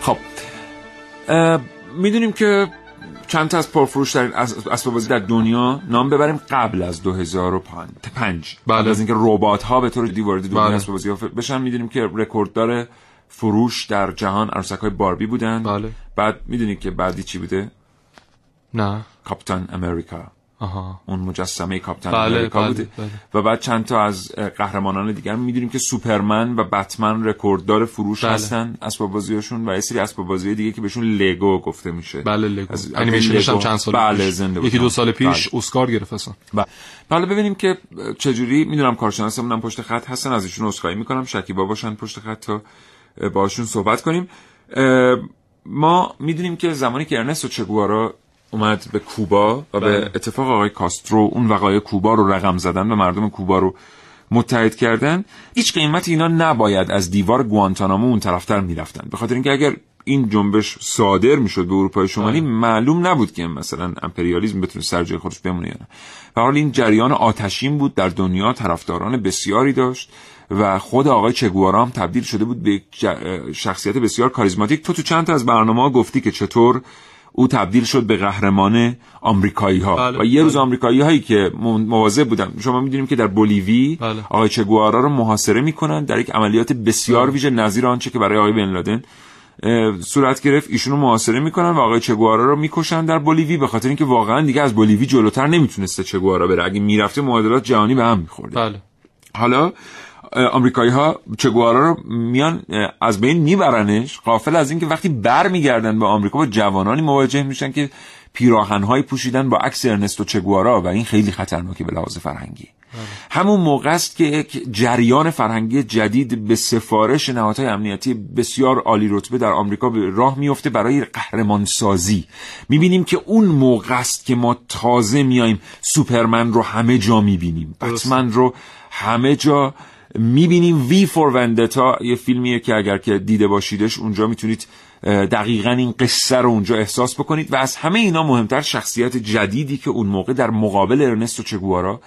خب می‌دونیم که چند تا از پرفروش در اسباب بازی در دنیا نام ببریم قبل از 2005 بعد بله. از اینکه ربات ها به طور جدی وارد دنیا بله. اسباب بازی بشن می‌دونیم که رکورددار فروش در جهان عروسک های باربی بودن بله. بعد می‌دونید که بعدی چی بوده نه کاپیتان امریکا آها اون مجسمه کاپیتان بله، امریکا بله، بوده بله. و بعد چند تا از قهرمانان دیگر می‌دونیم که سوپرمن و بتمن رکورددار فروش بله. هستن اسباب بازیاشون و یه سری اسباب بازی دیگه که بهشون لگو گفته میشه بله لگو از- انیمیشنش هم. چند سال بله پیش. زنده یکی. دو سال پیش بله. اسکار گرفت اصلا بله ببینیم که چجوری می‌دونم کارشناسمون هم پشت خط هستن از ایشون عذرخواهی می‌کنم شکیبا باشن پشت خط تا باشون صحبت کنیم ما می‌دونیم که زمانی که ارنستو چگوارا اومد به کوبا و به بله. اتفاق آقای کاسترو اون وقایع کوبا رو رقم زدن و مردم کوبا رو متحد کردن. هیچ قیمت اینا نباید از دیوار گوانتانامو اون طرفتر می‌رفتن. به خاطر اینکه اگر این جنبش صادر می‌شد به اروپای شمالی معلوم نبود که مثلا امپریالیسم بتونه سر جای خودش بمونه یا نه. به حال این جریان آتشین بود در دنیا طرفداران بسیاری داشت و خود آقای چگوارا هم تبدیل شده بود به شخصیت بسیار کاریزماتیک. تو تو چند تا از برنامه ها گفتی که چطور او تبدیل شد به قهرمان آمریکایی ها بله، و یه روز بله. آمریکایی هایی که مواظب بودن شما می‌دونیم که در بولیوی بله. آقای چگوارا رو محاصره می‌کنن در یک عملیات بسیار بله. ویژه نظیر آنچه که برای آقای بن لادن صورت گرفت ایشونو محاصره می‌کنن و آقای چگوارا رو می‌کشن در بولیوی به خاطر اینکه واقعا دیگه از بولیوی جلوتر نمی‌تونسته چگوارا بره اگه می‌رفته معادلات جهانی به هم می‌خورد بله حالا آمریکایی ها چگوارا رو میان از بین میبرنش. قافل از اینکه وقتی بر میگردن به آمریکا با جوانانی مواجه میشن که پیراهنهایی پوشیدن با عکس ارنستو چگوارا و این خیلی خطرناکه به لحاظ فرهنگی. همون موقع است که یک جریان فرهنگی جدید به سفارش نهادهای امنیتی بسیار عالی رتبه در آمریکا به راه میفته برای قهرمان سازی می‌بینیم که اون موقع است که ما تازه میایم سوپرمن رو همه جا می‌بینیم. بتمن رو همه جا می‌بینیم وی فور وندتا یه فیلمیه که اگر که دیده باشیدش اونجا می‌تونید دقیقا این قصه رو اونجا احساس بکنید. و از همه اینا مهمتر شخصیت جدیدی که اون موقع در مقابل ارنستو چگوارا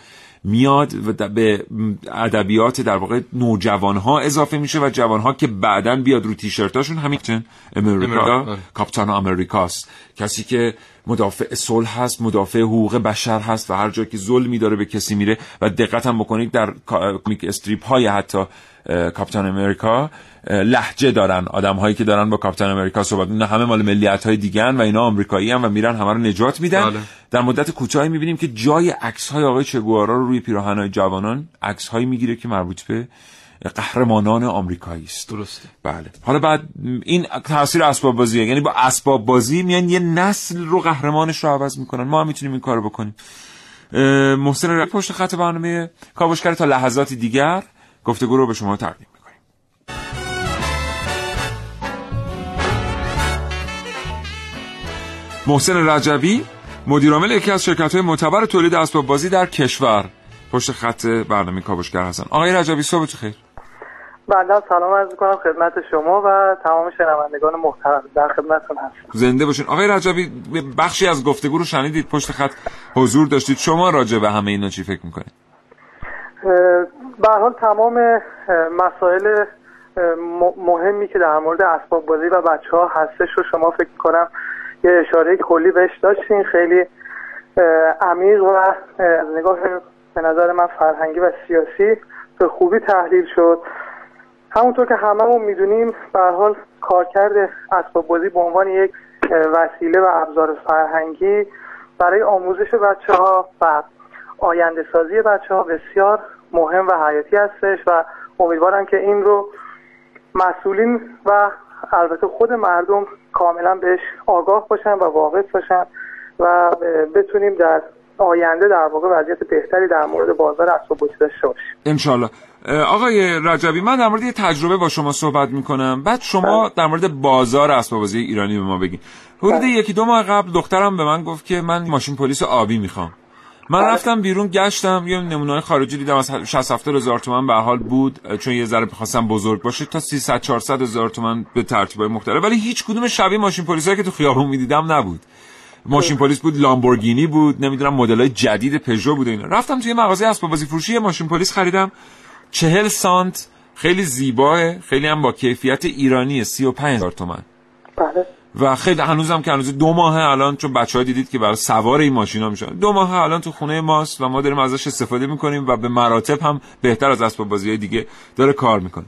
میاد و به ادبیات در واقع نوجوان ها اضافه میشه و جوان ها که بعدا بیاد رو تیشرتاشون همین امریکا. کاپیتان آمریکاست. کسی که مدافع صلح هست مدافع حقوق بشر هست و هر جا که ظلمی داره به کسی میره و دقت هم بکنید در کمیک استریپ های حتی کاپیتان امریکا اه، لهجه دارن. آدم هایی که دارن با کاپیتان امریکا صحبت نه همه مال ملیت های دیگه و اینا آمریکایی هم و میرن همه رو نجات میدن. بله. در مدت کوتاهی می‌بینیم که جای عکس های آقای چگوارا رو روی پیراهن های جوانان عکس هایی می‌گیره که مربوط به قهرمانان آمریکایی است. درسته. بله. حالا بعد این تاثیر اسباب بازیه یعنی با اسباب بازی میان یه نسل رو قهرمانش رو عوض می‌کنن. ما هم می‌تونیم این کارو بکنیم. محسن پشت خط برنامه کاوشگر تا لحظاتی دیگر. گفتگو رو به شما تقدیم می‌کنیم. محسن رجبی مدیرعامل یکی از شرکت های معتبر تولید اسباب بازی در کشور پشت خط برنامه کاوشگر هستن. آقای رجبی صبحتون خیر. بنده سلام عرض می‌کنم خدمت شما و تمام شنوندگان محترم. در خدمتتون هستم. زنده باشین. آقای رجبی بخشی از گفتگو رو شنیدید پشت خط حضور داشتید. شما راجع به همه اینا چی فکر می‌کنید؟ به حال تمام مسائل مهمی که در مورد اسباب بازی و بچه ها هستش رو شما فکر کنم یه اشاره کلی بهش داشتین. خیلی عمیق و نگاه به نظر من فرهنگی و سیاسی به خوبی تحلیل شد. همونطور که هممون می‌دونیم به حال کارکرد اسباب بازی به عنوان یک وسیله و ابزار فرهنگی برای آموزش بچه ها و آینده سازی بچه ها بسیار مهم و حیاتی هستش و امیدوارم که این رو مسئولین و البته خود مردم کاملا بهش آگاه باشن و واقف باشن و بتونیم در آینده در واقع وضعیت بهتری در مورد بازار اسباب بازی داشته باشیم. انشالله آقای رجبی من در مورد یه تجربه با شما صحبت می‌کنم. بعد شما در مورد بازار اسباب بازی ایرانی به ما بگین. حدود یکی دو ماه قبل دخترم به من گفت که من ماشین پلیس آبی می‌خوام. من رفتم بیرون گشتم یه نمونه خارجی دیدم. از 60 70 هزار تومن به حال بود چون یه ذره می‌خواستم بزرگ باشه تا 300 400 هزار تومن به ترتیبای مختلف. ولی هیچ کدوم شبیه ماشین پلیسایی که تو خیابون می‌دیدم نبود. ماشین پلیس بود لامبورگینی بود نمی‌دونم مدلای جدید پژو بود اینا. رفتم توی مغازه اسباب بازی فروشی ماشین پلیس خریدم. چهل سانت خیلی زیباه خیلی هم با کیفیت ایرانی 35 هزار تومن. بله. و خیلی هنوزم که هنوز دو ماه الان چون بچه ها دیدید که برای سوار این ماشینا میشن. دو ماه الان تو خونه ماست و ما داریم ازش استفاده می‌کنیم و به مراتب هم بهتر از اسباب بازی دیگه داره کار می‌کنه.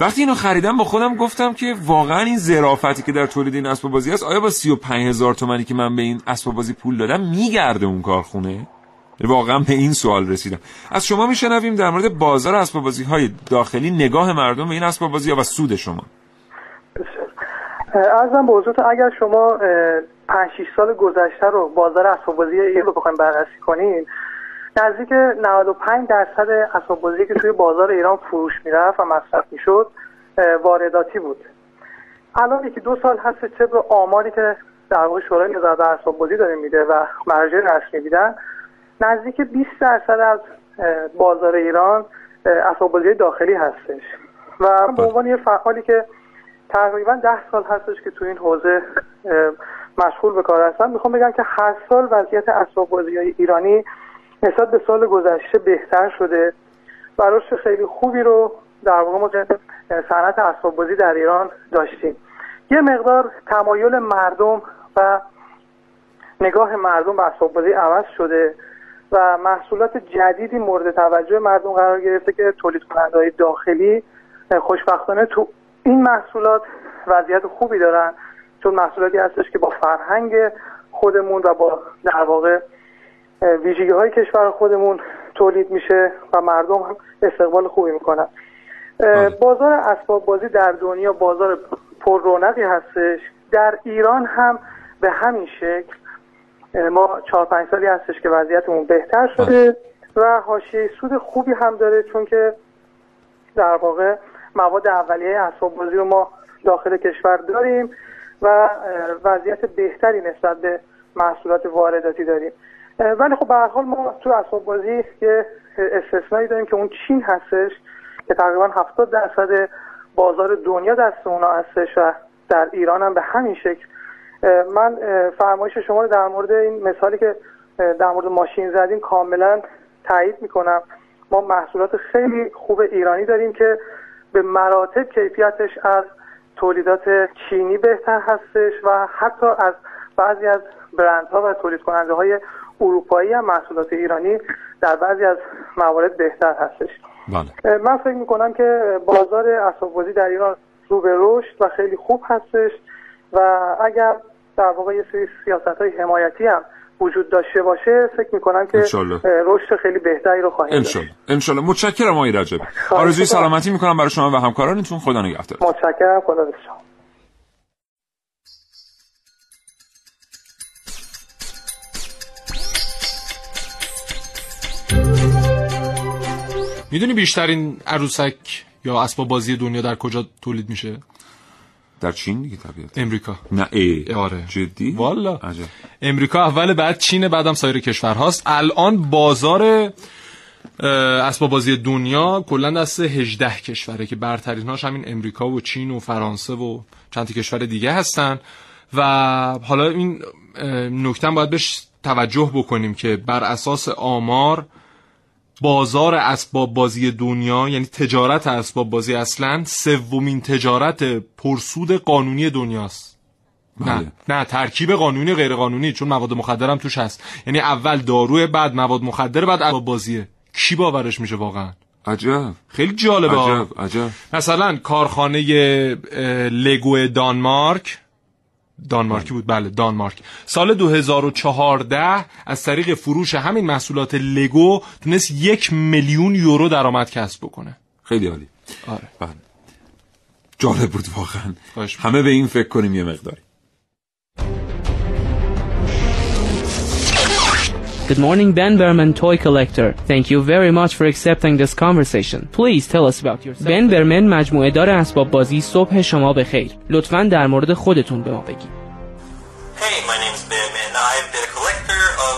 وقتی اینو خریدم با خودم گفتم که واقعا این ظرافتی که در تولید این اسباب بازی هست آیا با 35 هزار تومنی که من به این اسباب بازی پول دادم میگرده اون کارخونه؟ واقعا به این سوال رسیدم. از شما میشنویم در مورد بازار اسباب بازی های داخلی نگاه مردم به این اسباب بازی و سود شما. ارزم به حضورتون اگر شما اه، پنج 6 سال گذشته رو بازار اسباب بازی ایران رو بخوایم بررسی کنین نزدیک 95 درصد اسباب بازی که توی بازار ایران فروش می‌رفت و مصرف می‌شد وارداتی بود. الان یکی دو سال هست طبق آماری که در واقع شورای نظارت بر اسباب بازی داره میده و مراجع رسمی میدن. نزدیک 20 درصد از بازار ایران اه، اسباب بازی داخلی هستش. و به عنوان یه فعالی که تقریبا ده سال هستش که تو این حوزه مشغول به کار هستم. می‌خوام بگم که هر سال وضعیت اسباب بازی های ایرانی نسبت به سال گذشته بهتر شده. و رشد خیلی خوبی رو در واقع ما صنعت اسباب بازی در ایران داشتیم. یه مقدار تمایل مردم و نگاه مردم به اسباب بازی عوض شده و محصولات جدیدی مورد توجه مردم قرار گرفته که تولید کننده های داخلی خوشبختانه تو این محصولات وضعیت خوبی دارن چون محصولاتی هستش که با فرهنگ خودمون و با در واقع ویژگی های کشور خودمون تولید میشه و مردم هم استقبال خوبی می‌کنن. بازار اسباب بازی در دنیا بازار پر رونقی هستش. در ایران هم به همین شکل ما چهار پنج سالی هستش که وضعیتمون بهتر شده و حاشیه سود خوبی هم داره چون که در واقع مواد اولیه اسباب بازی رو ما داخل کشور داریم و وضعیت بهتری نسبت به محصولات وارداتی داریم. ولی خب به حال ما تو اسباب بازی یه استثنایی داریم که اون چین هستش که تقریبا 70 درصد بازار دنیا دست اونا هستش و در ایران هم به همین شکل. من فرمایش شما رو در مورد این مثالی که در مورد ماشین زدین کاملا تایید می‌کنم. ما محصولات خیلی خوب ایرانی داریم که به مراتب کیفیتش از تولیدات چینی بهتر هستش و حتی از بعضی از برندها و تولید کننده های اروپایی هم محصولات ایرانی در بعضی از موارد بهتر هستش. بله. من فکر می‌کنم که بازار اسباب بازی در ایران رو به رشد و خیلی خوب هستش و اگر در واقع یه سری سیاست های حمایتی هم وجود داشته باشه فکر می‌کنم که انشالله. رشد خیلی بهتری رو خواهیم داشت. انشالله. انشالله. متشکرم آقای رجبی آرزوی. سلامتی می‌کنم برای شما و همکارانتون. خدا نگهدار. متشکرم. خدا شما می‌دونی بیشترین عروسک یا اسباب بازی دنیا در کجا تولید میشه؟ در چین دیگه طبیعت. امریکا. نه ای. آره. جدی؟ والا. عجب. امریکا اول بعد چین بعدم سایر کشورهاست. الان بازار اسباب بازی دنیا کلا دست 18 کشوره که برتریناش همین امریکا و چین و فرانسه و چند تا کشور دیگه هستن. و حالا این نکته باید بهش توجه بکنیم که بر اساس آمار بازار اسباب بازی دنیا یعنی تجارت اسباب بازی اصلا سومین تجارت پرسود قانونی دنیاست. نه نه ترکیب قانونی غیر قانونی چون مواد مخدر هم توش هست. یعنی اول داروی بعد مواد مخدر بعد اسباب بازیه. کی باورش میشه واقعا؟ عجب. خیلی جالبه. عجب عجب. مثلا کارخانه لگو دانمارک دانمارکی بود. بله دانمارک. سال 2014 از طریق فروش همین محصولات لگو تونست یک میلیون یورو درآمد کسب بکنه. خیلی عالی. آره. بله. جالب بود واقعا. همه به این فکر کنیم یه مقداری. Good morning, Ben Berman, toy collector. Thank you very much for accepting this conversation. Please tell us about yourself. Ben Berman مجموعه دار اسباب بازی صبح شما بخیر. لطفاً در مورد خودتون به ما بگید. Hey, my name's Ben, and I've been a collector of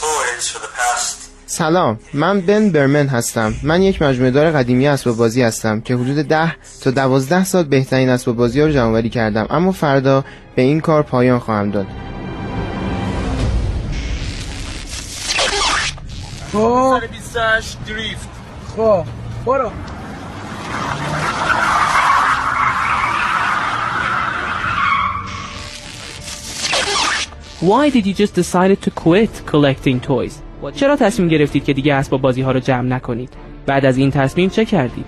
toys for the past سلام من بن برمن هستم من یک مجموعه دار قدیمی اسباب بازی هستم که حدود 10 تا 12 سال بهترین اسباب بازی ها رو جمع‌آوری کردم اما فردا به این کار پایان خواهم داد خب 28 دریفت خب برو Why did you just decided to quit collecting toys? چرا تصمیم گرفتید که دیگه اسباب بازی ها رو جمع نکنید؟ بعد از این تصمیم چه کردید؟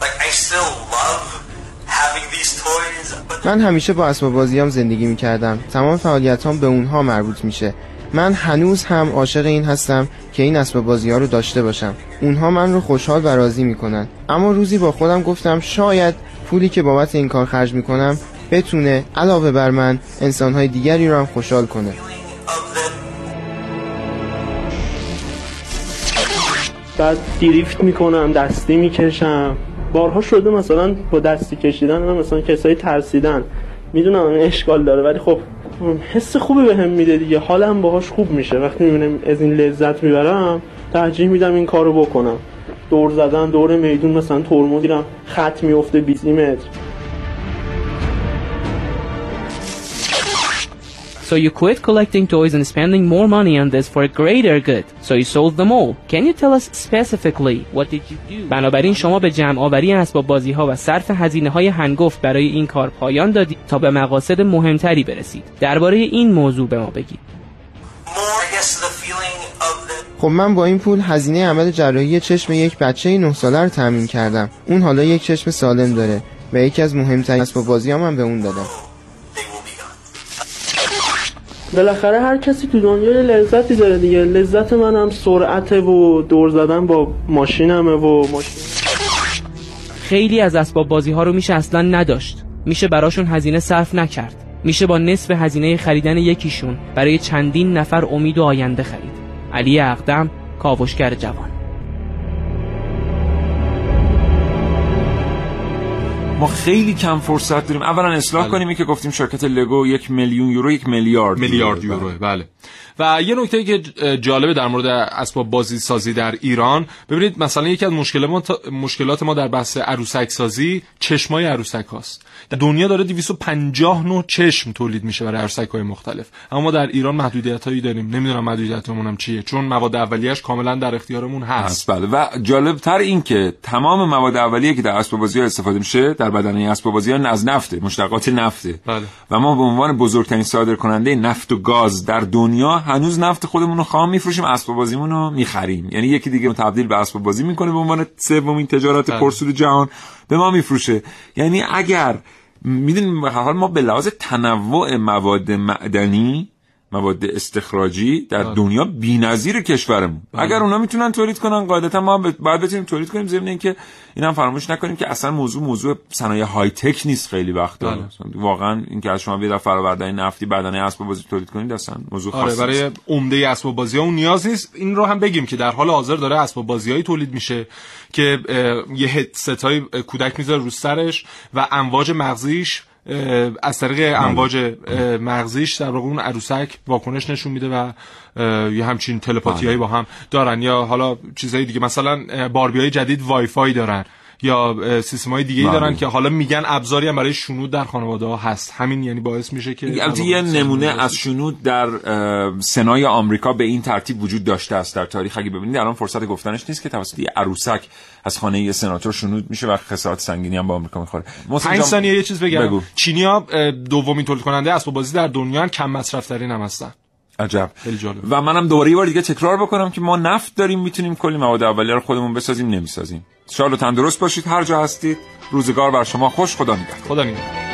like I still love having these toys, but من همیشه با اسباب بازیام زندگی می کردم تمام فعالیتام به اونها مربوط میشه من هنوز هم عاشق این هستم که این اسباب بازی ها رو داشته باشم. اونها من رو خوشحال و راضی می‌کنن. اما روزی با خودم گفتم شاید پولی که بابت این کار خرج می‌کنم بتونه علاوه بر من انسانهای دیگری رو هم خوشحال کنه. بعد دریفت می‌کنم دستی می‌کشم. بارها شده مثلا با دستی کشیدن من مثلا کسایی ترسیدن. می‌دونم اشکال داره ولی خب حس خوبی به هم میده دیگه. حالم باهاش خوب میشه. وقتی می‌بینم از این لذت می‌برم ترجیح میدم این کارو بکنم. دور زدن دور میدون مثلا ترمز میرم خط میفته 20 متر So you quit collecting toys and spending more money on this for a greater good. So you sold them all. Can you tell us specifically what did you do? بنابراین شما به جمع آوری اسباب بازی ها و صرف هزینه های هنگفت برای این کار پایان دادید تا به مقاصد مهمتری برسید. درباره این موضوع به ما بگید. more, I guess, the feeling of the خب من با این پول هزینه عمل جراحی چشم یک بچه 9 ساله رو تامین کردم اون حالا یک چشم سالم داره و یکی از مهمترین اسباب بازی هم به اون دادم بالاخره هر کسی تو دنیا لذتی داره دیگه لذت منم سرعته و دور زدن با ماشینمه و ماشین خیلی از اسباب بازی ها رو میشه اصلا نداشت. میشه براشون هزینه صرف نکرد. میشه با نصف هزینه خریدن یکیشون برای چندین نفر امید و آینده خرید. علی اقدم کاوشگر جوان ما خیلی کم فرصت داریم. اولا اصلاح بله. کنیم که گفتیم شرکت لگو یک میلیون یورو یک میلیارد میلیارد یورو بله. و یه نکته که جالبه در مورد اسباب بازی سازی در ایران ببینید مثلا یکی از مشکلات ما, مشکلات ما در بحث عروسک سازی چشمای عروسک هاست. در دنیا داره 250 نوع چشم تولید میشه برای عروسک های مختلف. اما ما در ایران محدودیت هایی داریم. نمی‌دونم محدودیتمون هم چیه چون مواد اولیه‌اش کاملا در اختیارمون هست. بله. و جالب تر این که تمام مواد اولیه که در اسباب بازی استفاده میشه در بدنه اسباب بازی ها از نفته مشتقات نفته بله. و ما به عنوان بزرگترین صادر کننده نفت و گاز در دنیا هنوز نفت خودمون رو خام میفروشیم اسباب بازیمون رو می‌خریم یعنی یکی دیگه تبدیل به اسباب بازی می‌کنه به عنوان سومین تجارت بله. پرسود جهان به ما میفروشه یعنی اگر می‌دونیم حال ما به لحاظ تنوع مواد معدنی مواد استخراجی در بله. دنیا بی‌نظیر کشورمون اگر اونا می‌تونن تولید کنن قاعدتا ما ب- باید بتونیم تولید کنیم ضمن اینکه این هم فراموش نکنیم که اصلا موضوع موضوع صنایع های تک نیست خیلی وقتا بله. مثلا واقعا اینکه از شما بیاد فرآورده نفتی بدنه اسباب بازی تولید کنید اصلا موضوع آره خاصی برای. عمده اسباب بازی ها اون نیاز نیست این رو هم بگیم که در حال حاضر داره اسباب بازی تولید میشه که یه هدست های کودک می‌ذاره رو سرش و امواج مغزیش از طریق امواج اه، مغزیش در واقع اون عروسک واکنش نشون میده و یه همچین تلپاتی هایی با هم دارن یا حالا چیزهای دیگه مثلا باربی های جدید وای فای دارن. یا سیستم های دیگه ای. دارن که حالا میگن ابزاری هم برای شنود در خانواده ها هست. همین یعنی باعث میشه که البته یه نمونه از شنود در سنای آمریکا به این ترتیب وجود داشته است در تاریخ. اگه ببینید الان فرصت گفتنش نیست که توسط یه عروسک از خانه یه سناتور شنود میشه و خسارات سنگینی هم با آمریکا می‌خوره. پنج ثانیه یه چیز بگم. بگو. چینیا اه، دومین تولید کننده اسباب بازی در دنیا کم مصرف ترین هم هستن عجب. و منم دوباره یه بار دیگه تکرار بکنم که ما نفت داریم می‌تونیم کلی مواد اولیه رو خودمون بسازیم نمی‌سازیم. شاد و تندرست باشید هر جا هستید. روزگار بر شما خوش خدا نگهدار. خدا نگهدار.